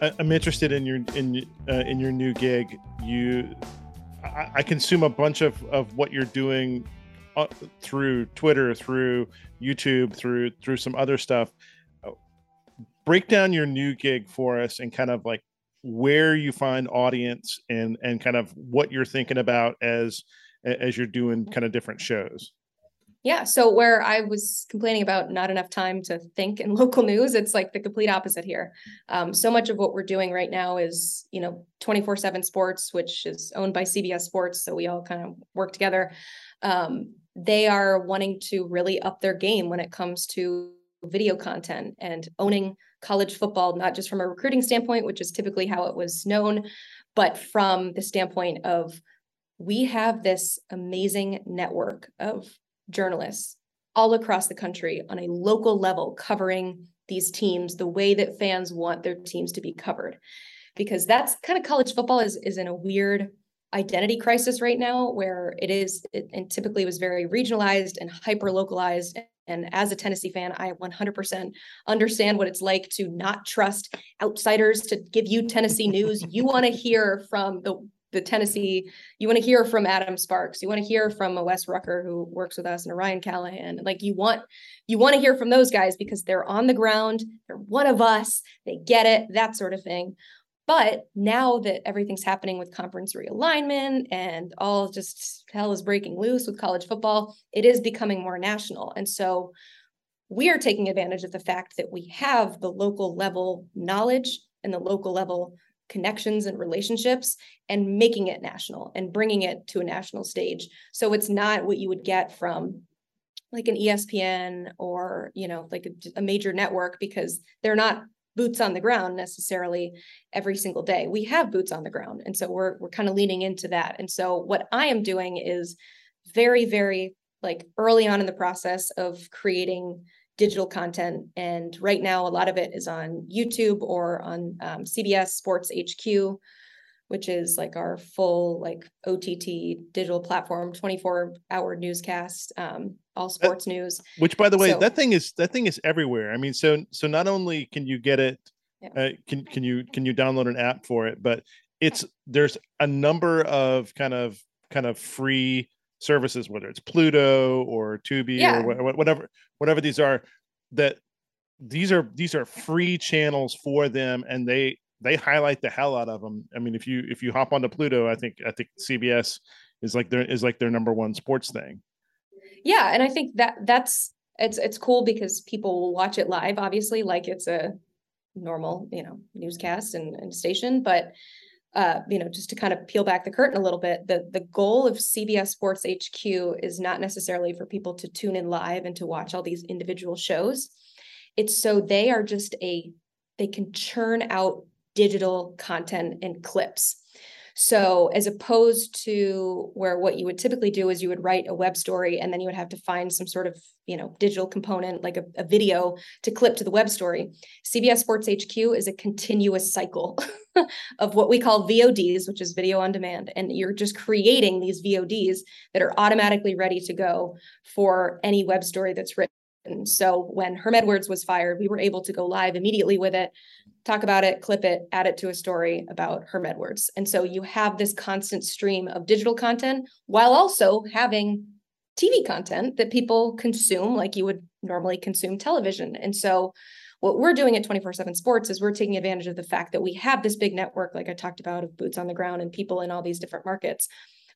I- I'm interested in your in uh, in your new gig. You, I, I consume a bunch of of what you're doing uh, through Twitter, through YouTube, through through some other stuff. Break down your new gig for us, and kind of like where you find audience, and and kind of what you're thinking about as as you're doing kind of different shows. Yeah. So where I was complaining about not enough time to think in local news, it's like the complete opposite here. Um, so much of what we're doing right now is, you know, 24 7 sports, which is owned by CBS Sports. So we all kind of work together. Um, they are wanting to really up their game when it comes to video content and owning college football, not just from a recruiting standpoint, which is typically how it was known, but from the standpoint of we have this amazing network of journalists all across the country on a local level covering these teams the way that fans want their teams to be covered. Because that's kind of college football is is in a weird identity crisis right now where it is it, and typically was very regionalized and hyper localized and as a Tennessee fan I 100% understand what it's like to not trust outsiders to give you Tennessee news you want to hear from the the Tennessee, you want to hear from Adam Sparks, you want to hear from a Wes Rucker who works with us and a Ryan Callahan. Like you want, you want to hear from those guys because they're on the ground, they're one of us, they get it, that sort of thing. But now that everything's happening with conference realignment and all just hell is breaking loose with college football, it is becoming more national. And so we are taking advantage of the fact that we have the local level knowledge and the local level connections and relationships and making it national and bringing it to a national stage. So it's not what you would get from like an ESPN or, you know, like a, a major network because they're not boots on the ground necessarily every single day. We have boots on the ground. And so we're we're kind of leaning into that. And so what I am doing is very very like early on in the process of creating digital content. And right now, a lot of it is on YouTube or on um, CBS Sports HQ, which is like our full like OTT digital platform, 24 hour newscast, um, all sports news. Which, by the way, So- that thing is that thing is everywhere. I mean, so so not only can you get it, Yeah. uh, can can you can you download an app for it, but it's there's a number of kind of kind of free services, whether it's Pluto or Tubi Yeah. or wha- whatever whatever these are, that these are these are free channels for them, and they they highlight the hell out of them. I mean, if you if you hop onto Pluto, I think I think CBS is like their is like their number one sports thing. Yeah, and I think that that's it's it's cool because people will watch it live, obviously, like it's a normal, you know, newscast and, and station. But uh, you know, just to kind of peel back the curtain a little bit, the the goal of CBS Sports HQ is not necessarily for people to tune in live and to watch all these individual shows. It's so they are just a they can churn out digital content and clips so as opposed to where what you would typically do is you would write a web story and then you would have to find some sort of, you know, digital component like a, a video to clip to the web story. CBS Sports HQ is a continuous cycle of what we call VODs, which is video on demand. And you're just creating these VODs that are automatically ready to go for any web story that's written. And so when Herm Edwards was fired, we were able to go live immediately with it talk about it, clip it, add it to a story about Herm Edwards. And so you have this constant stream of digital content while also having TV content that people consume like you would normally consume television. And so what we're doing at 24/7 Sports is we're taking advantage of the fact that we have this big network like I talked about of boots on the ground and people in all these different markets,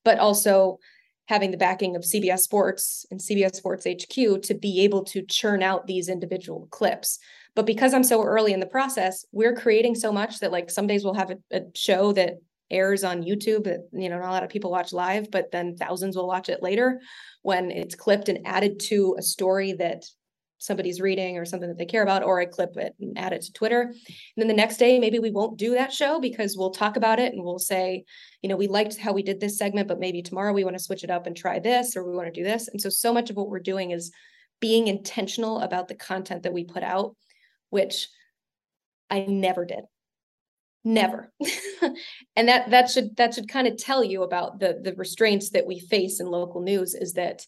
but also having the backing of CBS Sports and CBS Sports HQ to be able to churn out these individual clips. But because I'm so early in the process, we're creating so much that like some days we'll have a, a show that airs on YouTube that you know not a lot of people watch live, but then thousands will watch it later when it's clipped and added to a story that somebody's reading or something that they care about, or I clip it and add it to Twitter. And then the next day, maybe we won't do that show because we'll talk about it and we'll say, you know, we liked how we did this segment, but maybe tomorrow we want to switch it up and try this, or we want to do this. And so, so much of what we're doing is being intentional about the content that we put out which I never did. Never. and that that should that should kind of tell you about the the restraints that we face in local news is that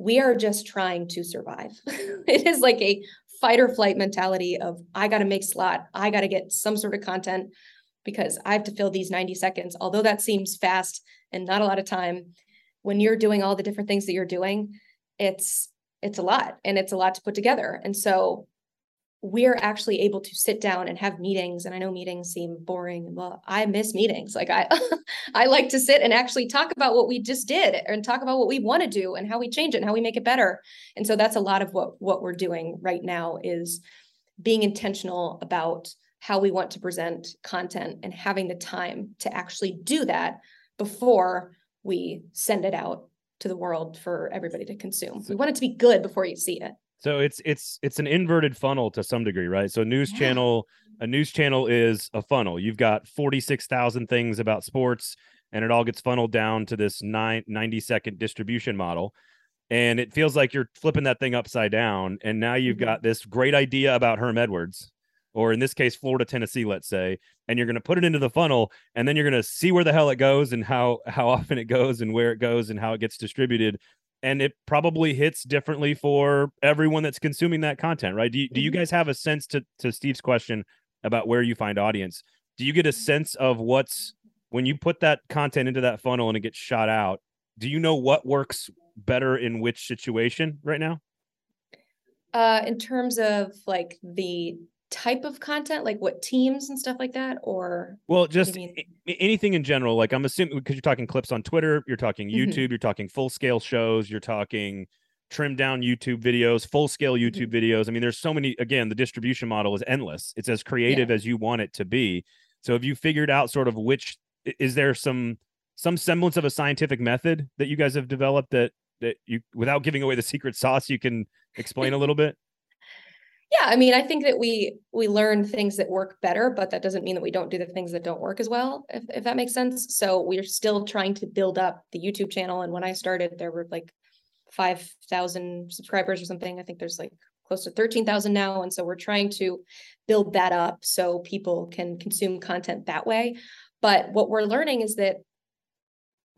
we are just trying to survive. it is like a fight or flight mentality of I got to make slot, I got to get some sort of content because I have to fill these 90 seconds. Although that seems fast and not a lot of time, when you're doing all the different things that you're doing, it's it's a lot and it's a lot to put together. And so we're actually able to sit down and have meetings and i know meetings seem boring well i miss meetings like i i like to sit and actually talk about what we just did and talk about what we want to do and how we change it and how we make it better. And so that's a lot of what what we're doing right now is being intentional about how we want to present content and having the time to actually do that before we send it out to the world for everybody to consume. We want it to be good before you see it so it's it's it's an inverted funnel to some degree, right? So news yeah. channel, a news channel is a funnel. You've got 46,000 things about sports and it all gets funneled down to this nine, 90 second distribution model. And it feels like you're flipping that thing upside down. And now you've mm-hmm. got this great idea about Herm Edwards, or in this case, Florida, Tennessee, let's say, and you're going to put it into the funnel and then you're going to see where the hell it goes and how how often it goes and where it goes and how it gets distributed and it probably hits differently for everyone that's consuming that content, right? Do you, do you mm-hmm. guys have a sense to to Steve's question about where you find audience? Do you get a sense of what's when you put that content into that funnel and it gets shot out? Do you know what works better in which situation right now? Uh, in terms of like the type of content like what teams and stuff like that or well just anything in general like i'm assuming because you're talking clips on twitter you're talking mm-hmm. youtube mm-hmm. you're talking full scale shows you're talking trimmed down youtube videos full scale youtube mm-hmm. videos i mean there's so many again the distribution model is endless it's as creative yeah. as you want it to be so have you figured out sort of which is there some some semblance of a scientific method that you guys have developed that that you without giving away the secret sauce you can explain a little bit yeah i mean i think that we we learn things that work better but that doesn't mean that we don't do the things that don't work as well if, if that makes sense. So we're still trying to build up the youtube channel and when i started there were like 5000 subscribers or something. I think there's like close to 13,000 now and so we're trying to build that up so people can consume content that way. But what we're learning is that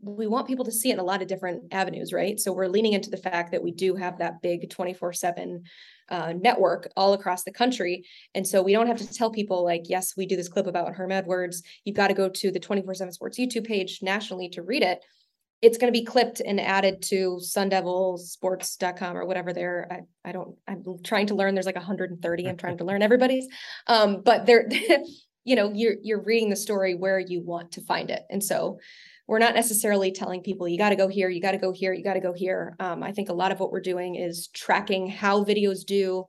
we want people to see it in a lot of different avenues, right? So we're leaning into the fact that we do have that big 24 7 uh, network all across the country. And so we don't have to tell people, like, yes, we do this clip about Herm Edwards. You've got to go to the 24 7 Sports YouTube page nationally to read it. It's going to be clipped and added to sundevilsports.com or whatever there. I, I don't, I'm trying to learn. There's like 130. I'm trying to learn everybody's. Um, but they're, you know, you're, you're reading the story where you want to find it. And so we're not necessarily telling people you got to go here, you got to go here, you got to go here. Um, I think a lot of what we're doing is tracking how videos do,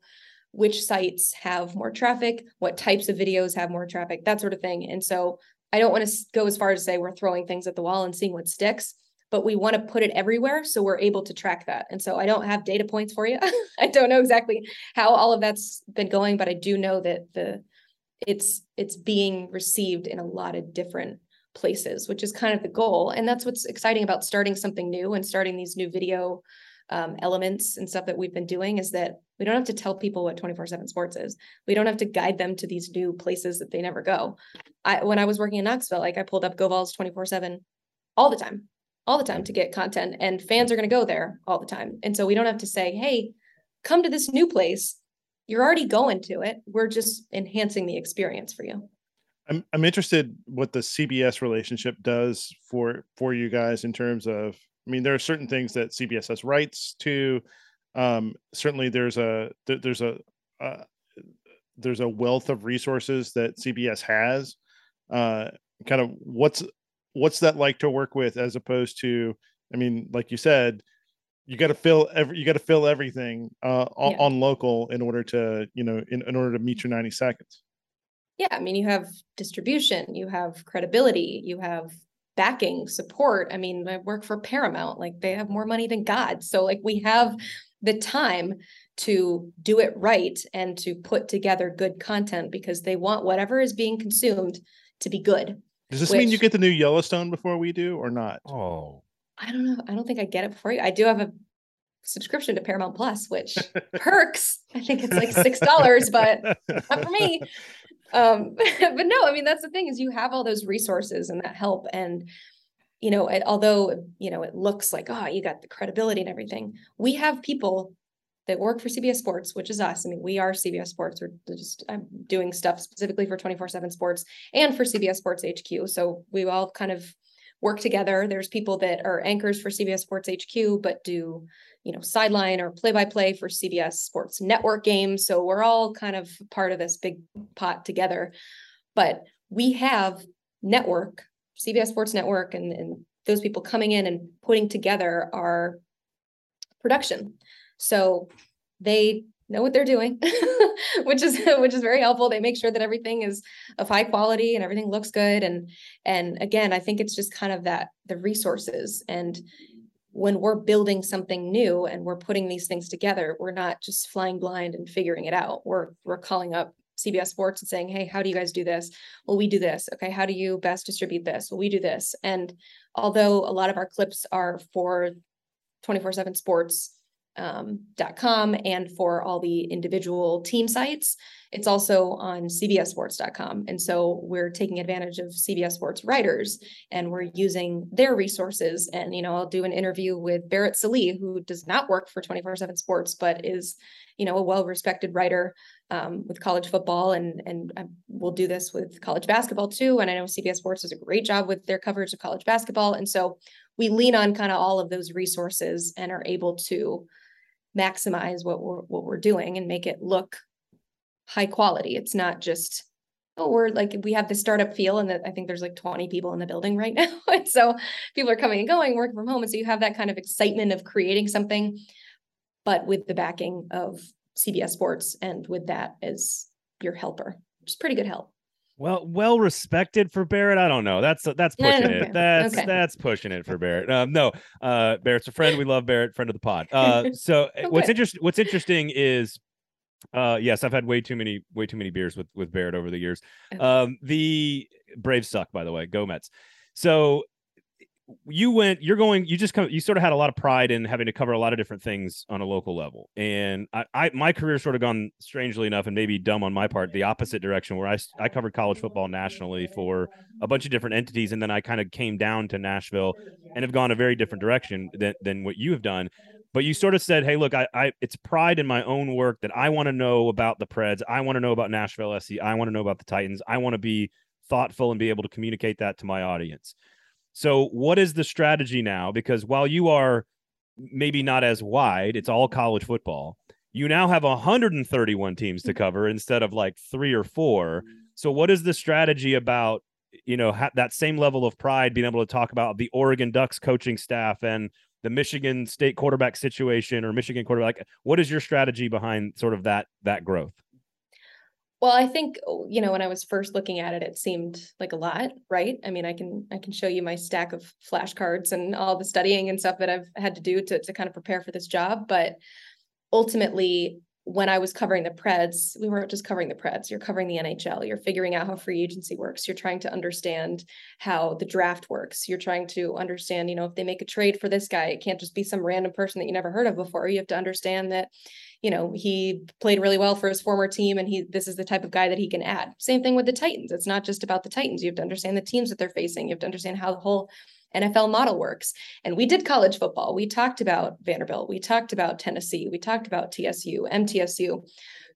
which sites have more traffic, what types of videos have more traffic, that sort of thing. And so I don't want to go as far as say we're throwing things at the wall and seeing what sticks, but we want to put it everywhere so we're able to track that. And so I don't have data points for you. I don't know exactly how all of that's been going, but I do know that the it's it's being received in a lot of different places, which is kind of the goal. And that's what's exciting about starting something new and starting these new video um, elements and stuff that we've been doing is that we don't have to tell people what 24 7 sports is. We don't have to guide them to these new places that they never go. I, when I was working in Knoxville, like I pulled up GoVols 24 7 all the time, all the time to get content, and fans are going to go there all the time. And so we don't have to say, hey, come to this new place. You're already going to it. We're just enhancing the experience for you. I'm I'm interested what the CBS relationship does for for you guys in terms of I mean there are certain things that CBS has rights to. Um certainly there's a there's a uh, there's a wealth of resources that CBS has. Uh kind of what's what's that like to work with as opposed to I mean like you said you got to fill every you got to fill everything uh on, yeah. on local in order to you know in, in order to meet your 90 seconds yeah i mean you have distribution you have credibility you have backing support. I mean i work for paramount like they have more money than god. So like we have the time to do it right and to put together good content because they want whatever is being consumed to be good does this which, mean you get the new yellowstone before we do or not? Oh. I don't know. I don't think i get it before you. I do have a subscription to paramount plus which perks. I think it's like six dollars but not for me um but no i mean that's the thing is you have all those resources and that help and you know it, although you know it looks like oh you got the credibility and everything we have people that work for CBS Sports, which is us. I mean, we are CBS Sports. We're just I'm doing stuff specifically for 24/7 Sports and for CBS Sports HQ. So we all kind of work together. There's people that are anchors for CBS Sports HQ, but do you know sideline or play by play for CBS Sports Network games. So we're all kind of part of this big pot together. But we have network, CBS Sports Network, and, and those people coming in and putting together our production. So they know what they're doing which is which is very helpful they make sure that everything is of high quality and everything looks good and and again i think it's just kind of that the resources and when we're building something new and we're putting these things together, we're not just flying blind and figuring it out. We're we're calling up CBS Sports and saying, "Hey, how do you guys do this?" Well, we do this. Okay, how do you best distribute this? Well, we do this. And although a lot of our clips are for 24/7 Sports um, .com and for all the individual team sites. It's also on CBSSports.com. And so we're taking advantage of CBS Sports writers and we're using their resources. And, you know, I'll do an interview with Barrett Sallee, who does not work for 24 7 Sports, but is, you know, a well respected writer um, with college football. And, and I will do this with college basketball too. And I know CBS Sports does a great job with their coverage of college basketball. And so we lean on kind of all of those resources and are able to maximize what we're what we're doing and make it look high quality. It's not just oh we're like we have the startup feel and that I think there's like 20 people in the building right now. and so people are coming and going, working from home. And so you have that kind of excitement of creating something, but with the backing of CBS Sports and with that as your helper, which is pretty good help. Well, well respected for Barrett. I don't know. That's that's pushing it. That's okay. that's pushing it for Barrett. Um, no, uh, Barrett's a friend. We love Barrett, friend of the pod. Uh, so okay. what's interesting? What's interesting is, uh, yes, I've had way too many way too many beers with with Barrett over the years. Um, the Braves suck, by the way. Go Mets. So you went you're going you just come you sort of had a lot of pride in having to cover a lot of different things on a local level. And i, I my career sort of gone strangely enough and maybe dumb on my part the opposite direction where i i covered college football nationally for a bunch of different entities and then i kind of came down to nashville and have gone a very different direction than than what you have done. But you sort of said hey look i, I it's pride in my own work that i want to know about the preds. I want to know about nashville sc i want to know about the titans. I want to be thoughtful and be able to communicate that to my audience so, what is the strategy now? Because while you are maybe not as wide, it's all college football. You now have 131 teams to cover instead of like three or four. So, what is the strategy about you know ha- that same level of pride being able to talk about the Oregon Ducks coaching staff and the Michigan State quarterback situation or Michigan quarterback. Like, What is your strategy behind sort of that that growth? Well, I think oh, you know when I was first looking at it, it seemed like a lot, right? I mean, I can I can show you my stack of flashcards and all the studying and stuff that I've had to do to to kind of prepare for this job, but ultimately when I was covering the Preds, we weren't just covering the Preds. You're covering the NHL. You're figuring out how free agency works. You're trying to understand how the draft works. You're trying to understand, you know, if they make a trade for this guy, it can't just be some random person that you never heard of before. You have to understand that, you know, he played really well for his former team and he this is the type of guy that he can add. Same thing with the Titans. It's not just about the Titans. You have to understand the teams that they're facing. You have to understand how the whole NFL model works. And we did college football. We talked about Vanderbilt. We talked about Tennessee. We talked about TSU, MTSU.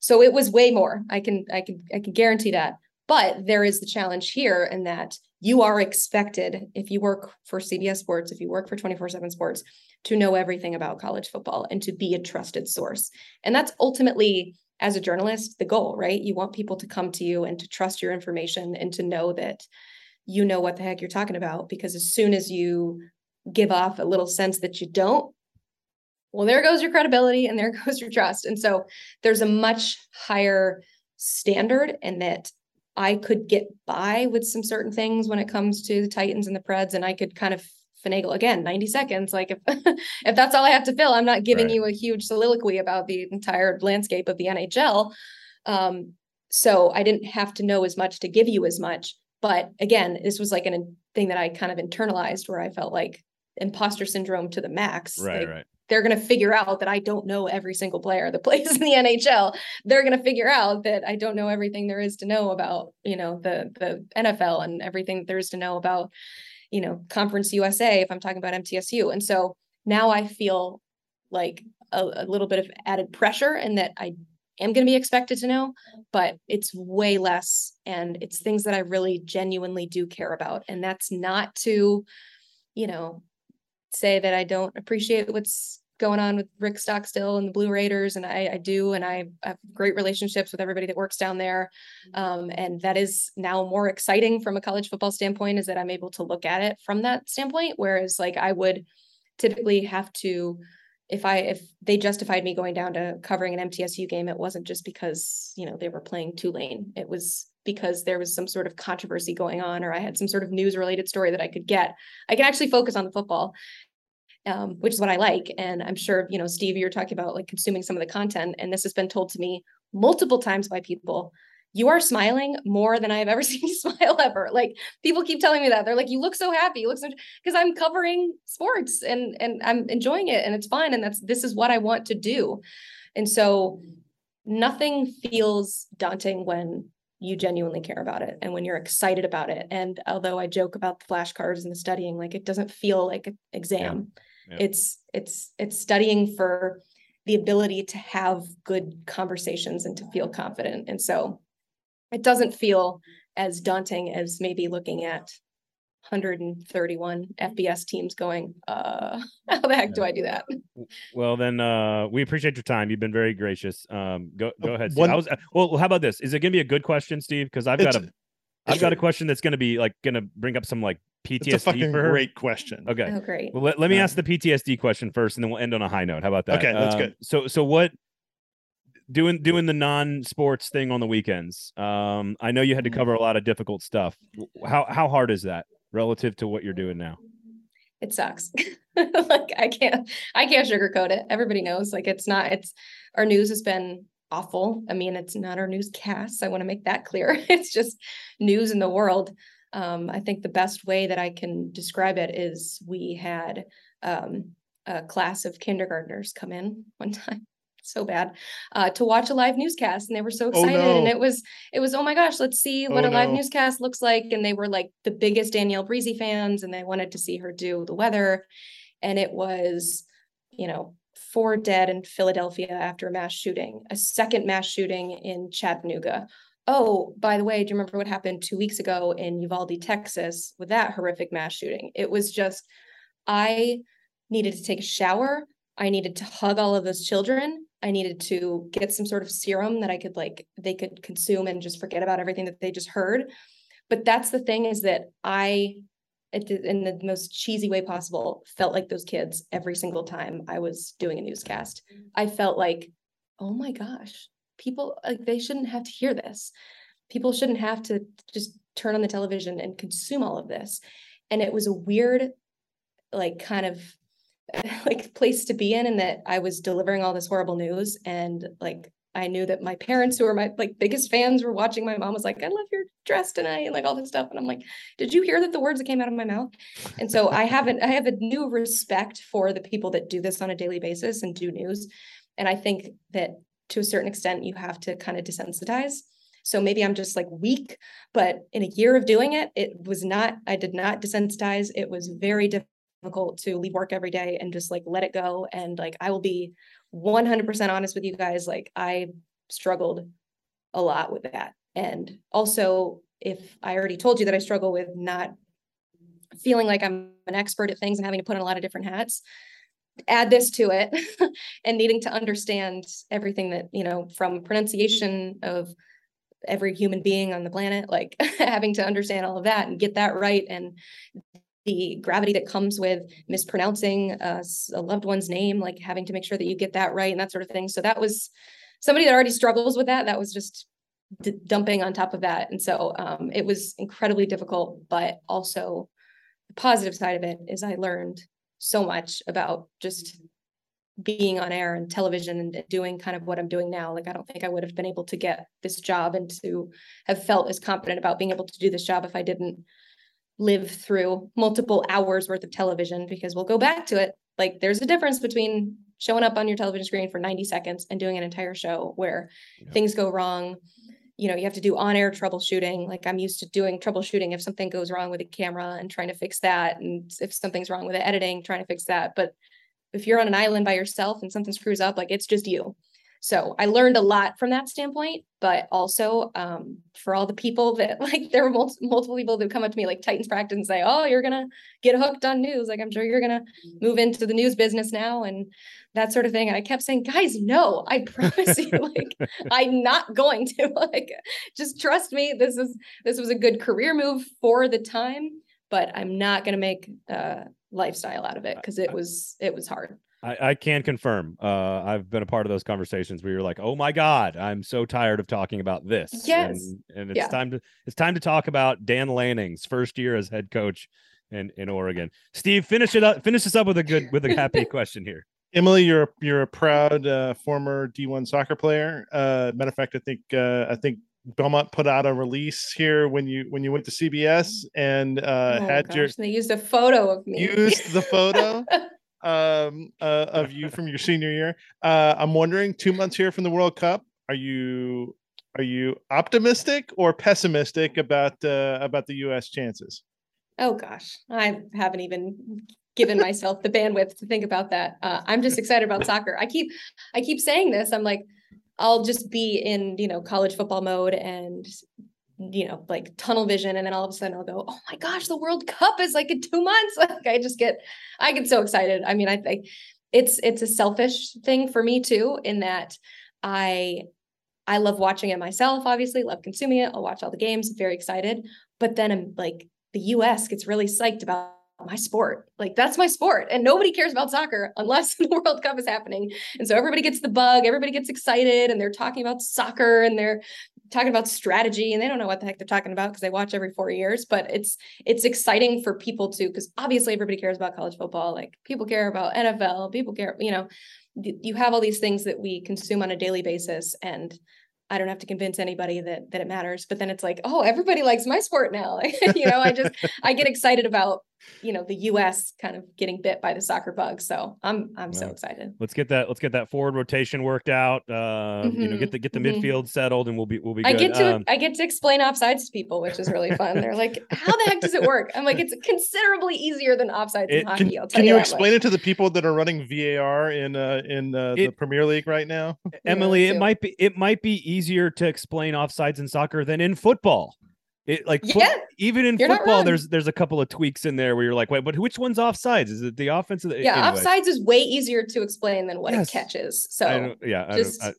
So it was way more. I can I can I can guarantee that. But there is the challenge here in that you are expected if you work for CBS Sports, if you work for 24/7 Sports, to know everything about college football and to be a trusted source. And that's ultimately as a journalist the goal, right? You want people to come to you and to trust your information and to know that you know what the heck you're talking about because as soon as you give off a little sense that you don't well there goes your credibility and there goes your trust. And so there's a much higher standard and that I could get by with some certain things when it comes to the Titans and the Preds and I could kind of finagle again 90 seconds. Like if if that's all I have to fill I'm not giving right. you a huge soliloquy about the entire landscape of the NHL um so I didn't have to know as much to give you as much but again, this was like a thing that I kind of internalized where I felt like imposter syndrome to the max. Right, like, right. They're going to figure out that I don't know every single player that plays in the NHL. They're going to figure out that I don't know everything there is to know about, you know, the the NFL and everything there is to know about, you know, Conference USA if I'm talking about MTSU. And so now I feel like a, a little bit of added pressure and that I am going to be expected to know, but it's way less. And it's things that I really genuinely do care about. And that's not to, you know, say that I don't appreciate what's going on with Rick Stockstill and the Blue Raiders. And I, I do. And I have great relationships with everybody that works down there. Um, and that is now more exciting from a college football standpoint is that I'm able to look at it from that standpoint. Whereas like I would typically have to if I if they justified me going down to covering an MTSU game, it wasn't just because you know they were playing Tulane. It was because there was some sort of controversy going on, or I had some sort of news related story that I could get. I can actually focus on the football, um, which is what I like. And I'm sure you know, Steve, you're talking about like consuming some of the content, and this has been told to me multiple times by people you are smiling more than I have ever seen you smile ever. Like people keep telling me that. They're like, you look so happy. You look so because I'm covering sports and and I'm enjoying it and it's fun. And that's this is what I want to do. And so nothing feels daunting when you genuinely care about it and when you're excited about it. And although I joke about the flashcards and the studying, like it doesn't feel like an exam. Yeah. Yeah. It's it's it's studying for the ability to have good conversations and to feel confident. And so it doesn't feel as daunting as maybe looking at 131 FBS teams going, uh, how the heck do I do that? Well, then uh, we appreciate your time. You've been very gracious. Um, go go ahead. One, I was well. How about this? Is it going to be a good question, Steve? Because I've got a, I've got a question that's going to be like going to bring up some like PTSD. It's a fucking great question. Okay. Oh, great. Well, let, let me ask the PTSD question first, and then we'll end on a high note. How about that? Okay, that's um, good. So so what doing doing the non-sports thing on the weekends. Um, I know you had to cover a lot of difficult stuff. How how hard is that relative to what you're doing now? It sucks. like I can't I can't sugarcoat it. Everybody knows. Like it's not. It's our news has been awful. I mean, it's not our newscasts. I want to make that clear. it's just news in the world. Um, I think the best way that I can describe it is we had um, a class of kindergartners come in one time so bad uh, to watch a live newscast and they were so oh, excited oh, no. and it was it was oh my gosh let's see what oh, a live no. newscast looks like and they were like the biggest danielle breezy fans and they wanted to see her do the weather and it was you know four dead in philadelphia after a mass shooting a second mass shooting in chattanooga oh by the way do you remember what happened two weeks ago in uvalde texas with that horrific mass shooting it was just i needed to take a shower I needed to hug all of those children. I needed to get some sort of serum that I could like they could consume and just forget about everything that they just heard. but that's the thing is that I in the most cheesy way possible felt like those kids every single time I was doing a newscast. Mm-hmm. I felt like, oh my gosh, people like they shouldn't have to hear this. People shouldn't have to just turn on the television and consume all of this. And it was a weird, like kind of like place to be in, and that I was delivering all this horrible news and like I knew that my parents, who were my like biggest fans, were watching. My mom was like, "I love your dress tonight," and like all this stuff. And I'm like, "Did you hear that the words that came out of my mouth?" And so I haven't. I have a new respect for the people that do this on a daily basis and do news. And I think that to a certain extent, you have to kind of desensitize. So maybe I'm just like weak, but in a year of doing it, it was not. I did not desensitize. It was very difficult to leave work every day and just like let it go. And like I will be 100% honest with you guys, like I struggled a lot with that. And also, if I already told you that I struggle with not feeling like I'm an expert at things and having to put on a lot of different hats, add this to it and needing to understand everything that, you know, from pronunciation of every human being on the planet, like having to understand all of that and get that right and the gravity that comes with mispronouncing uh, a loved one's name, like having to make sure that you get that right and that sort of thing. So that was somebody that already struggles with that. That was just d- dumping on top of that. And so um, it was incredibly difficult, but also the positive side of it is I learned so much about just being on air and television and doing kind of what I'm doing now. Like, I don't think I would have been able to get this job and to have felt as confident about being able to do this job if I didn't live through multiple hours worth of television because we'll go back to it. Like there's a difference between showing up on your television screen for 90 seconds and doing an entire show where yeah. things go wrong. You know, you have to do on-air troubleshooting. Like I'm used to doing troubleshooting if something goes wrong with a camera and trying to fix that. And if something's wrong with the editing, trying to fix that. But if you're on an island by yourself and something screws up, like it's just you. So I learned a lot from that standpoint, but also um, for all the people that like there were mul- multiple people that come up to me like Titans practice and say, "Oh, you're gonna get hooked on news. Like I'm sure you're gonna move into the news business now and that sort of thing." And I kept saying, "Guys, no, I promise you, like I'm not going to. Like just trust me. This is this was a good career move for the time, but I'm not gonna make a lifestyle out of it because it was it was hard." I, I can confirm. Uh, I've been a part of those conversations where you're like, "Oh my God, I'm so tired of talking about this." Yes, and, and it's yeah. time to it's time to talk about Dan Lanning's first year as head coach in in Oregon. Steve, finish it up. Finish this up with a good with a happy question here. Emily, you're a, you're a proud uh, former D1 soccer player. Uh, matter of fact, I think uh, I think Belmont put out a release here when you when you went to CBS and uh, oh, had gosh, your. they used a photo of me. Used the photo. um, uh, of you from your senior year. Uh, I'm wondering, two months here from the World Cup, are you are you optimistic or pessimistic about uh, about the U.S. chances? Oh gosh, I haven't even given myself the bandwidth to think about that. Uh, I'm just excited about soccer. I keep I keep saying this. I'm like, I'll just be in you know college football mode and you know, like tunnel vision. And then all of a sudden I'll go, oh my gosh, the World Cup is like in two months. Like I just get, I get so excited. I mean, I think it's it's a selfish thing for me too, in that I I love watching it myself, obviously, love consuming it. I'll watch all the games, very excited. But then I'm like, the US gets really psyched about my sport. Like that's my sport. And nobody cares about soccer unless the World Cup is happening. And so everybody gets the bug, everybody gets excited and they're talking about soccer and they're talking about strategy and they don't know what the heck they're talking about because they watch every four years but it's it's exciting for people to because obviously everybody cares about college football like people care about nfl people care you know you have all these things that we consume on a daily basis and I don't have to convince anybody that that it matters. But then it's like, oh, everybody likes my sport now. you know, I just I get excited about you know the U.S. kind of getting bit by the soccer bug. So I'm I'm so excited. Let's get that let's get that forward rotation worked out. Uh, mm-hmm. You know, get the get the mm-hmm. midfield settled, and we'll be we'll be. I get to um, I get to explain offsides to people, which is really fun. They're like, "How the heck does it work?" I'm like, "It's considerably easier than offsides it, in hockey." Can, can you, you explain much. it to the people that are running VAR in uh, in uh, it, the Premier League right now? Emily, yeah, it might be it might be easier to explain offsides in soccer than in football. It like yeah, even in football, there's there's a couple of tweaks in there where you're like, wait, but which one's offsides? Is it the offensive? Yeah, anyway. offsides is way easier to explain than what yes. it catches. So I yeah, just... I,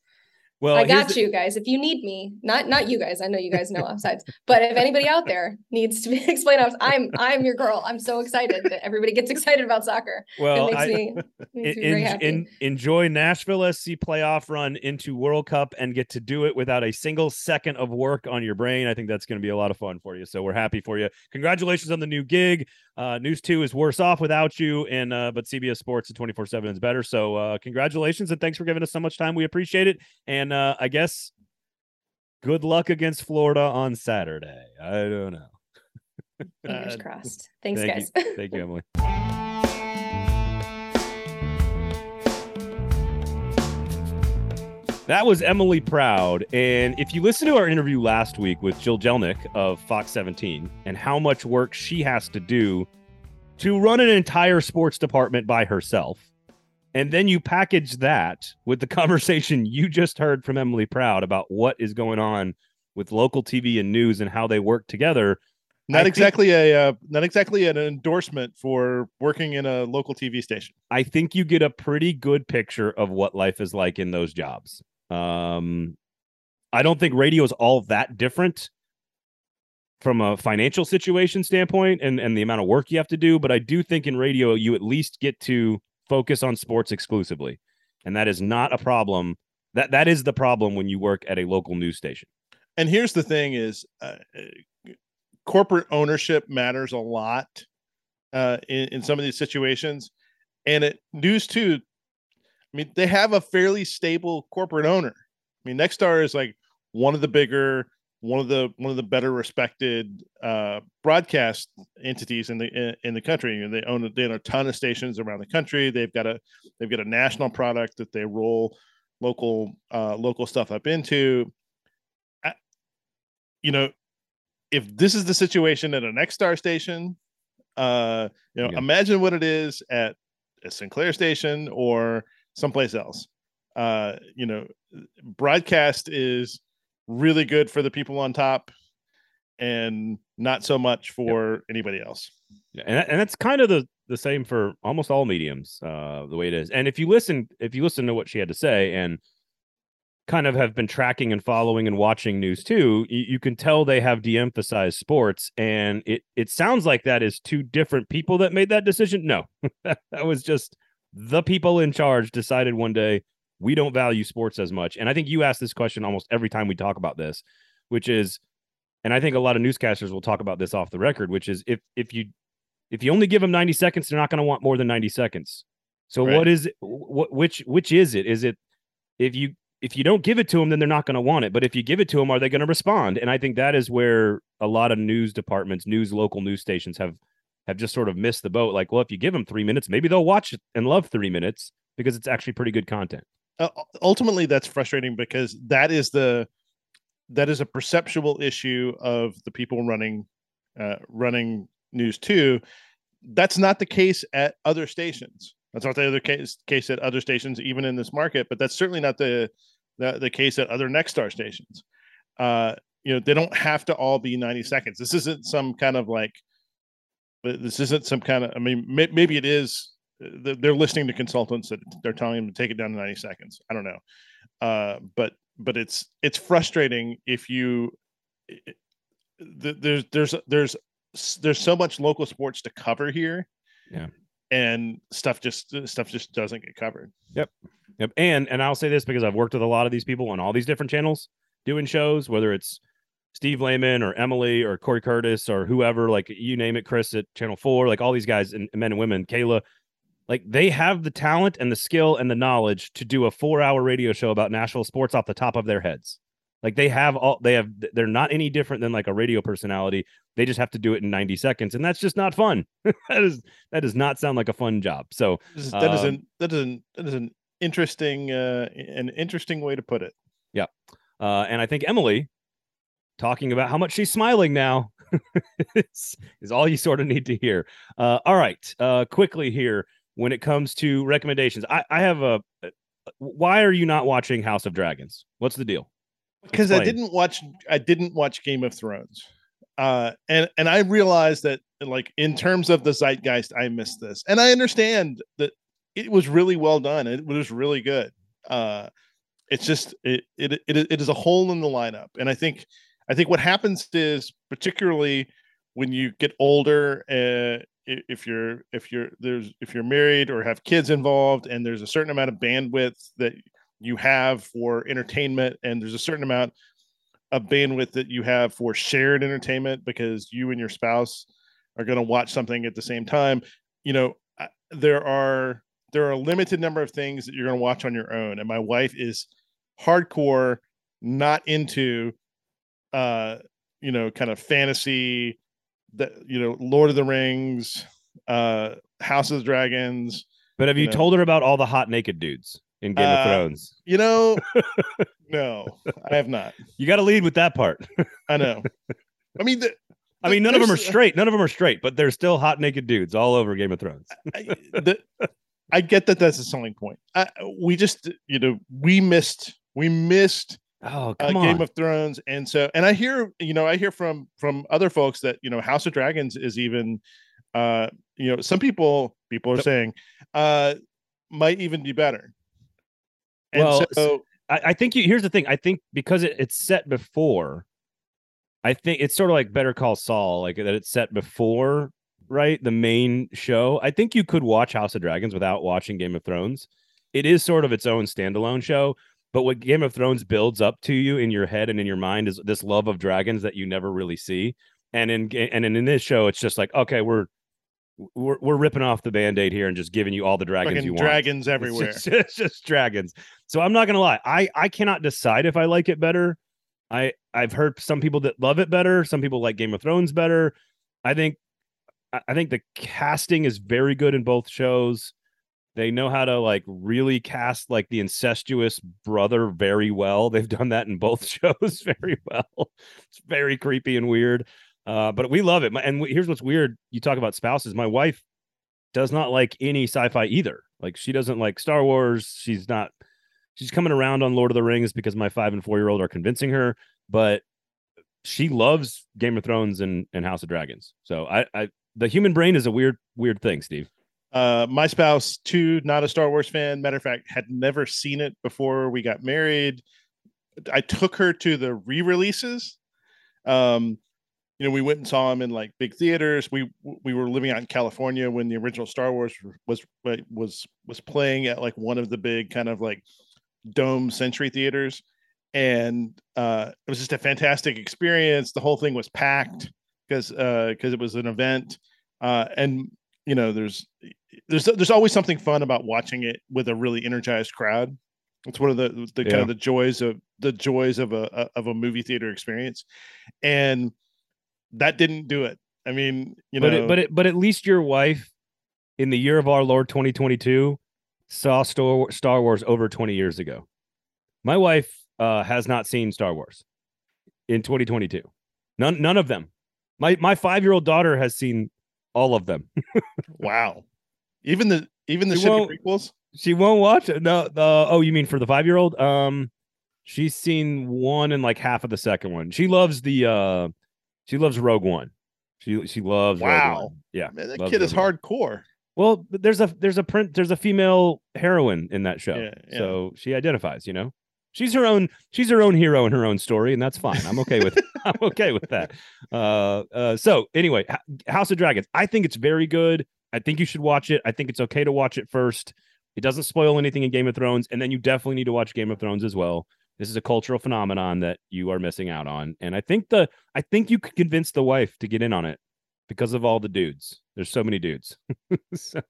Well, I got the- you guys. If you need me, not not you guys. I know you guys know offsides, but if anybody out there needs to explain off, I'm I'm your girl. I'm so excited that everybody gets excited about soccer. Well, it makes I, me, makes me very happy. en- enjoy Nashville SC playoff run into World Cup and get to do it without a single second of work on your brain. I think that's going to be a lot of fun for you. So we're happy for you. Congratulations on the new gig. Uh, News Two is worse off without you, and uh, but CBS Sports at twenty four seven is better. So uh, congratulations and thanks for giving us so much time. We appreciate it. And uh, I guess good luck against Florida on Saturday. I don't know. Fingers Uh, crossed. Thanks, thank guys. You. Thank you, Emily. That was Emily Proud. And if you listen to our interview last week with Jill Jelnick of Fox 17 and how much work she has to do to run an entire sports department by herself, and then you package that with the conversation you just heard from Emily Proud about what is going on with local TV and news and how they work together. Not I think- exactly a uh, not exactly an endorsement for working in a local TV station. I think you get a pretty good picture of what life is like in those jobs. Um, I don't think radio is all that different from a financial situation standpoint and, and the amount of work you have to do. But I do think in radio, you at least get to focus on sports exclusively. And that is not a problem. That that is the problem when you work at a local news station. And here's the thing: is uh, uh, corporate ownership matters a lot uh, in in some of these situations, and it news too. I mean, they have a fairly stable corporate owner. I mean, Nexstar is like one of the bigger, one of the one of the better respected uh, broadcast entities in the in, in the country, and they own they own a ton of stations around the country. They've got a they've got a national product that they roll local uh, local stuff up into. I- You know, if this is the situation at a Nexstar station, uh, you know, Yeah. imagine what it is at a Sinclair station or someplace else. Uh, you know, broadcast is really good for the people on top and not so much for anybody else. Yeah, and and that's kind of the the same for almost all mediums, uh, the way it is. And if you listen, if you listen to what she had to say, and kind of have been tracking and following and watching news too, you, you can tell they have de-emphasized sports, and it it sounds like that is two different people that made that decision. No, that was just the people in charge decided one day we don't value sports as much. And I think you ask this question almost every time we talk about this, which is, and I think a lot of newscasters will talk about this off the record, which is if if you if you only give them 90 seconds, they're not going to want more than 90 seconds. So Right. what is it? What which which is it? Is it if you if you don't give it to them, then they're not going to want it. But if you give it to them, are they going to respond? And I think that is where a lot of news departments, news local news stations have have just sort of missed the boat. Like, well, if you give them three minutes, maybe they'll watch it and love three minutes because it's actually pretty good content. Uh, ultimately, that's frustrating because that is the that is a perceptual issue of the people running uh, running news too. That's not the case at other stations. That's not the other case case at other stations, even in this market. But that's certainly not the the, the case at other Nexstar stations. Uh, you know, they don't have to all be ninety seconds. This isn't some kind of like. This isn't some kind of. I mean, may, maybe it is. They're listening to consultants that they're telling them to take it down to ninety seconds. I don't know, uh, but but it's it's frustrating if you. it- There's there's there's there's so much local sports to cover here. Yeah. And stuff just stuff just doesn't get covered. Yep. And and I'll say this because I've worked with a lot of these people on all these different channels doing shows, whether it's Steve Lehman or Emily or Corey Curtis or whoever, like you name it, Chris at Channel Four, like all these guys and men and women, Kayla, like they have the talent and the skill and the knowledge to do a four hour radio show about Nashville sports off the top of their heads. Like they have all they have they're not any different than like a radio personality. They just have to do it in 90 seconds. And that's just not fun. that is that does not sound like a fun job. So is- That is Um, an that is an that is an interesting uh an interesting way to put it. Yeah. Uh, and I think Emily talking about how much she's smiling now is, is all you sort of need to hear. Uh, all right, uh, quickly here when it comes to recommendations, I, I have a. Why are you not watching House of Dragons? What's the deal? because I didn't watch I didn't watch Game of Thrones. Uh and and I realized that like in terms of the zeitgeist I missed this. And I understand that it was really well done. It was really good. Uh it's just it, it it it is a hole in the lineup, and I think I think what happens is particularly when you get older, uh, if you're if you're there's if you're married or have kids involved, and there's a certain amount of bandwidth that you have for entertainment, and there's a certain amount of bandwidth that you have for shared entertainment because you and your spouse are going to watch something at the same time. You know, there are there are a limited number of things that you're going to watch on your own, and my wife is hardcore not into uh you know kind of fantasy that you know lord of the rings uh house of the dragons but have you, you know. told her about all the hot naked dudes in game uh, of thrones you know no i have not you got to lead with that part i know i mean the, I mean, none of them are straight. None of them are straight, but they're still hot naked dudes all over Game of Thrones. I, the, I get that that's a selling point. I, we just, you know, we missed we missed oh uh, Game of Thrones, and so and I hear you know I hear from from other folks that you know House of Dragons is even uh you know some people people are saying uh might even be better. And well, so I, I think you here's the thing. I think because it, it's set before, I think it's sort of like Better Call Saul, like that it's set before right the main show. I think you could watch House of Dragons without watching Game of Thrones. It is sort of its own standalone show, but what Game of Thrones builds up to you in your head and in your mind is this love of dragons that you never really see. And in and in this show, it's just like, okay, we're we're, we're ripping off the band-aid here and just giving you all the dragons Fucking you want. Dragons everywhere. It's just, it's just, dragons. So I'm not gonna lie. I I cannot decide if I like it better. I I've heard some people that love it better. Some people like Game of Thrones better. I think I think the casting is very good in both shows. They know how to like really cast like the incestuous brother very well. They've done that in both shows very well. It's very creepy and weird. Uh, but we love it. And here's what's weird: you talk about spouses. My wife does not like any sci-fi either. Like she doesn't like Star Wars. She's not. She's coming around on Lord of the Rings because my five and four year old are convincing her. But she loves Game of Thrones and, and House of Dragons. So I, I the human brain is a weird weird thing, Steve. Uh, my spouse, too, not a Star Wars fan. Matter of fact, had never seen it before we got married. I took her to the re-releases. Um, you know, we went and saw them in like big theaters. We we were living out in California when the original Star Wars was was was playing at like one of the big kind of like dome century theaters, and uh, it was just a fantastic experience. The whole thing was packed because because uh, it was an event, uh, and you know, there's there's there's always something fun about watching it with a really energized crowd. It's one of the the yeah. kind of the joys of the joys of a of a movie theater experience, and that didn't do it. I mean, you know, but it, but it, but at least your wife, in the year of our Lord 2022, saw Star Star Wars over 20 years ago. My wife uh, has not seen Star Wars in 2022. None none of them. My my five year old daughter has seen all of them. wow. Even the even the she shitty prequels. She won't watch it. No, the oh, you mean for the five year old? Um, she's seen one and like half of the second one. She loves the uh, she loves Rogue One. She she loves wow. Yeah, Man, that kid is Rogue hardcore. Well, there's a there's a print there's a female heroine in that show, yeah, yeah. so she identifies. You know, she's her own she's her own hero in her own story, and that's fine. I'm okay with I'm okay with that. Uh, uh, so anyway, House of Dragons. I think it's very good. I think you should watch it. I think it's okay to watch it first. It doesn't spoil anything in Game of Thrones, and then you definitely need to watch Game of Thrones as well. This is a cultural phenomenon that you are missing out on, and I think the I think you could convince the wife to get in on it because of all the dudes. There's so many dudes. so,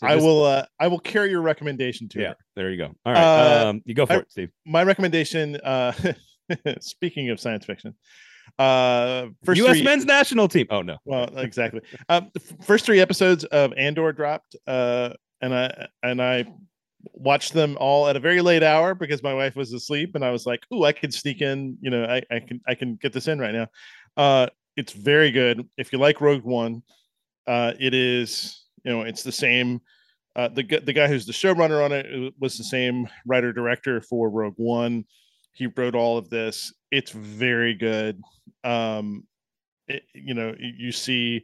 so I will uh, I will carry your recommendation to yeah, her. There you go. All right. Uh, um, you go for I, it, Steve. My recommendation, uh, speaking of science fiction, uh, first U.S. Three, men's national team. Oh no. Well, exactly. um, the first three episodes of Andor dropped, uh, and I and I watched them all at a very late hour because my wife was asleep, and I was like, "Ooh, I can sneak in. You know, I, I can I can get this in right now." Uh, it's very good. If you like Rogue One, uh, it is you know it's the same. Uh, the the guy who's the showrunner on it was the same writer director for Rogue One. He wrote all of this. It's very good. Um, it, you know, you see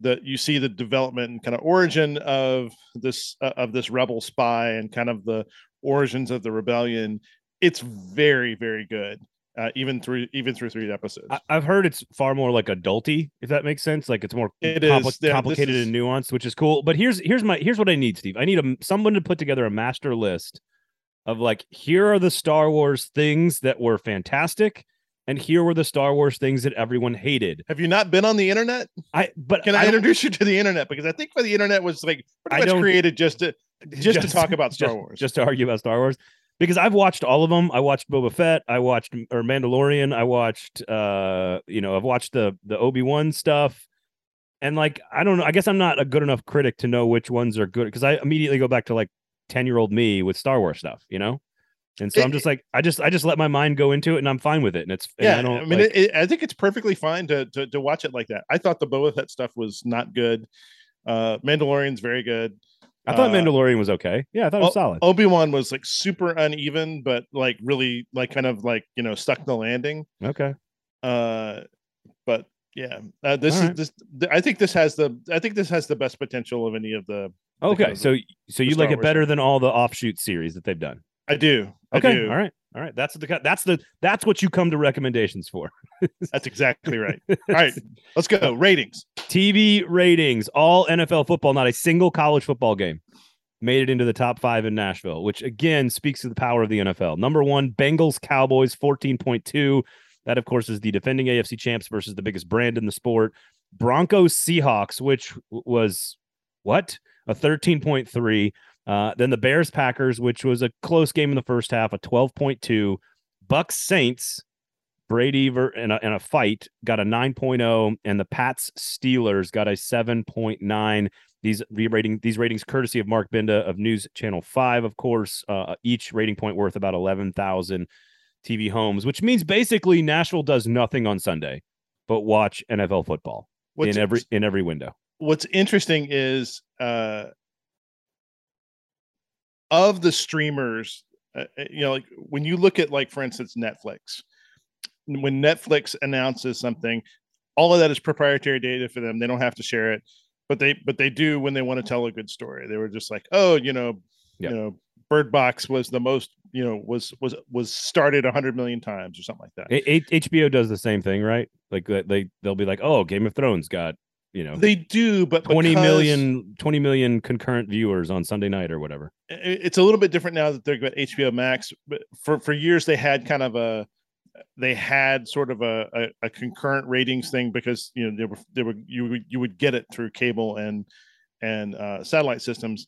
the you see the development and kind of origin of this uh, of this rebel spy and kind of the origins of the rebellion it's very very good. Uh, even through even through three episodes. I, have heard it's far more like adulty, if that makes sense. Like it's more it compli- is. Yeah, complicated is... and nuanced, which is cool. But here's here's my here's what I need, Steve. I need a someone to put together a master list of like here are the Star Wars things that were fantastic, and here were the Star Wars things that everyone hated. Have you not been on the internet? I but can I, I introduce you to the internet because I think for the internet was like pretty much created just to just, just to talk about Star just, Wars, just to argue about Star Wars because I've watched all of them. I watched Boba Fett, I watched or Mandalorian, I watched uh you know, I've watched the the Obi-Wan stuff. And like I don't know, I guess I'm not a good enough critic to know which ones are good because I immediately go back to like 10-year-old me with Star Wars stuff, you know? And so it, I'm just like I just I just let my mind go into it and I'm fine with it. And it's yeah, and I, I, mean like, it, it, I think it's perfectly fine to, to to watch it like that. I thought the Boba Fett stuff was not good. Uh Mandalorian's very good. I thought uh, Mandalorian was okay. Yeah, I thought it was solid. Obi Wan was like super uneven, but like really like kind of like you know stuck the landing. Okay. Uh, but yeah, uh, this All is right. this. I think this has the. I think this has the best potential of any of the. Okay, the kind of so so you like it better than all the offshoot series that they've done. I do. I okay. Do. All right. All right. That's the that's the that's what you come to recommendations for. that's exactly right. All right. Let's go. Ratings. TV ratings. All NFL football, not a single college football game made it into the top five in Nashville, which again speaks to the power of the NFL. Number one, Bengals Cowboys 14.2. That, of course, is the defending AFC champs versus the biggest brand in the sport. Broncos Seahawks, which was what? A 13.3. Uh, then the Bears Packers, which was a close game in the first half, a 12.2. Bucks Saints, Brady ver- in, a, in a fight got a 9.0, and the Pats Steelers got a 7.9. These rating these ratings courtesy of Mark Binda of News Channel Five, of course. Uh, each rating point worth about eleven thousand TV homes, which means basically Nashville does nothing on Sunday but watch NFL football what's, in every in every window. What's interesting is uh, of the streamers, uh, uh, you know, like when you look at, like, for instance, Netflix, when Netflix announces something, all of that is proprietary data for them. They don't have to share it, but they but they do when they want to tell a good story. They were just like, oh, you know, yep. you know, Bird Box was the most, you know, was was was started a hundred million times or something like that. H- HBO does the same thing, right? Like uh, they they'll be like, oh, Game of Thrones got you know they do but 20 million 20 million concurrent viewers on sunday night or whatever it's a little bit different now that they're got hbo max but for for years they had kind of a they had sort of a, a, a concurrent ratings thing because you know they were they were you you would get it through cable and and uh, satellite systems.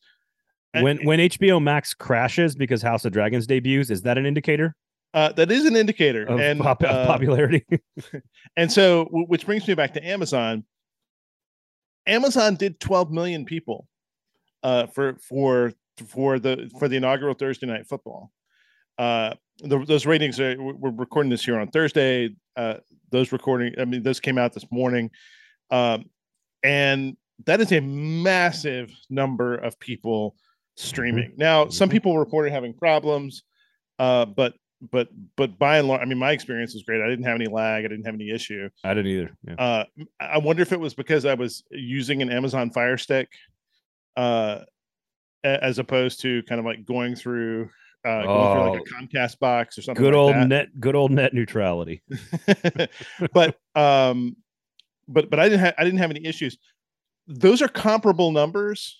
When when hbo max crashes because house of dragons debuts is that an indicator? Uh, that is an indicator of and pop- uh, popularity. and so which brings me back to amazon. Amazon did 12 million people uh, for for for the for the inaugural Thursday night football. Uh, the, those ratings are we're recording this here on Thursday. Uh, those recording, I mean, those came out this morning, um, and that is a massive number of people streaming. Mm-hmm. Now, some mm-hmm. people reported having problems, uh, but but but by and large, I mean, my experience was great. I didn't have any lag. I didn't have any issue. I didn't either. Yeah. Uh, I wonder if it was because I was using an Amazon Fire Stick, uh, as opposed to kind of like going through uh, going oh, through like a oh. Comcast box or something. Good like old that. net, good old net neutrality. but um, but but I didn't have I didn't have any issues. Those are comparable numbers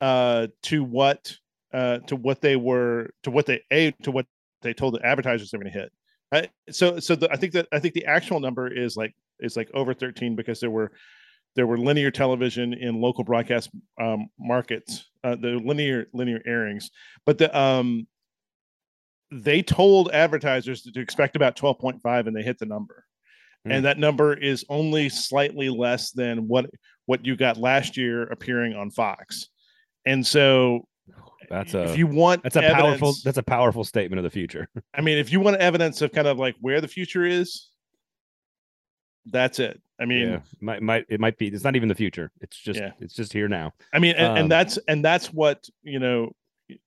uh to what uh to what they were to what they a to what they told the advertisers they're going to hit. Right? So so the, I think that I think the actual number is like is like over 13 because there were there were linear television in local broadcast um, markets, uh, the linear linear airings, but the um, they told advertisers to expect about 12.5 and they hit the number. Mm. And that number is only slightly less than what what you got last year appearing on Fox. And so that's a if you want that's a evidence, powerful that's a powerful statement of the future. I mean, if you want evidence of kind of like where the future is, that's it. I mean, yeah, might might it might be. It's not even the future. It's just yeah. it's just here now. I mean, and, um, and that's and that's what you know.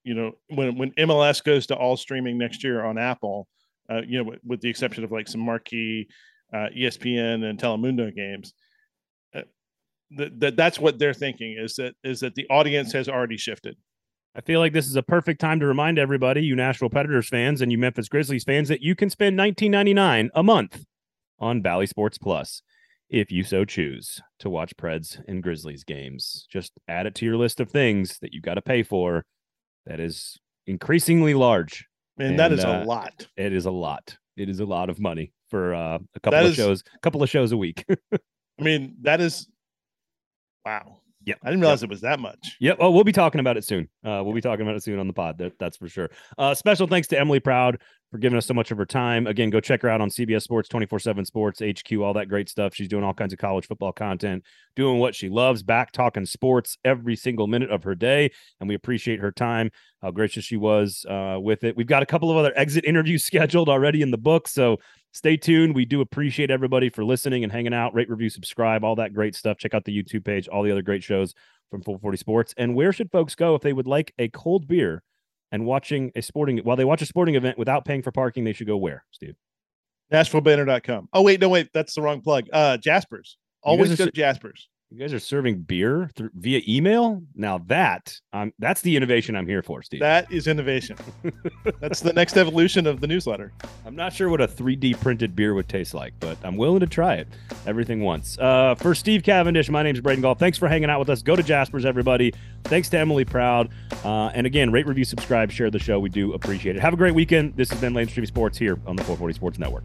You know, when when MLS goes to all streaming next year on Apple, uh, you know, with, with the exception of like some marquee uh, ESPN and Telemundo games, uh, that that's what they're thinking is that is that the audience has already shifted I feel like this is a perfect time to remind everybody, you Nashville Predators fans and you Memphis Grizzlies fans, that you can spend $19.99 a month on Bally Sports Plus if you so choose to watch Preds and Grizzlies games. Just add it to your list of things that you've got to pay for. That is increasingly large. Man, and, that is uh, a lot. It is a lot. It is a lot of money for uh, a couple that of is, shows, a couple of shows a week. I mean, that is wow. Yep. I didn't realize yep. it was that much. Yep. Oh, we'll be talking about it soon. Uh, we'll be talking about it soon on the pod. That, that's for sure. Uh, special thanks to Emily Proud for giving us so much of her time. Again, go check her out on CBS Sports 24 7 Sports, HQ, all that great stuff. She's doing all kinds of college football content, doing what she loves, back talking sports every single minute of her day. And we appreciate her time, how gracious she was uh, with it. We've got a couple of other exit interviews scheduled already in the book. So stay tuned. We do appreciate everybody for listening and hanging out. Rate, review, subscribe, all that great stuff. Check out the YouTube page, all the other great shows from Full 40 Sports. And where should folks go if they would like a cold beer and watching a sporting while they watch a sporting event without paying for parking? They should go where, Steve? NashvilleBanner.com. Oh wait, no wait, that's the wrong plug. Uh, Jaspers. Always go Jaspers. You guys are serving beer through, via email. Now that um, that's the innovation I'm here for, Steve. That is innovation. that's the next evolution of the newsletter. I'm not sure what a 3D printed beer would taste like, but I'm willing to try it. Everything once. Uh, for Steve Cavendish, my name is Braden Gall. Thanks for hanging out with us. Go to Jaspers, everybody. Thanks to Emily Proud. Uh, and again, rate, review, subscribe, share the show. We do appreciate it. Have a great weekend. This has been Lane Stream Sports here on the 440 Sports Network.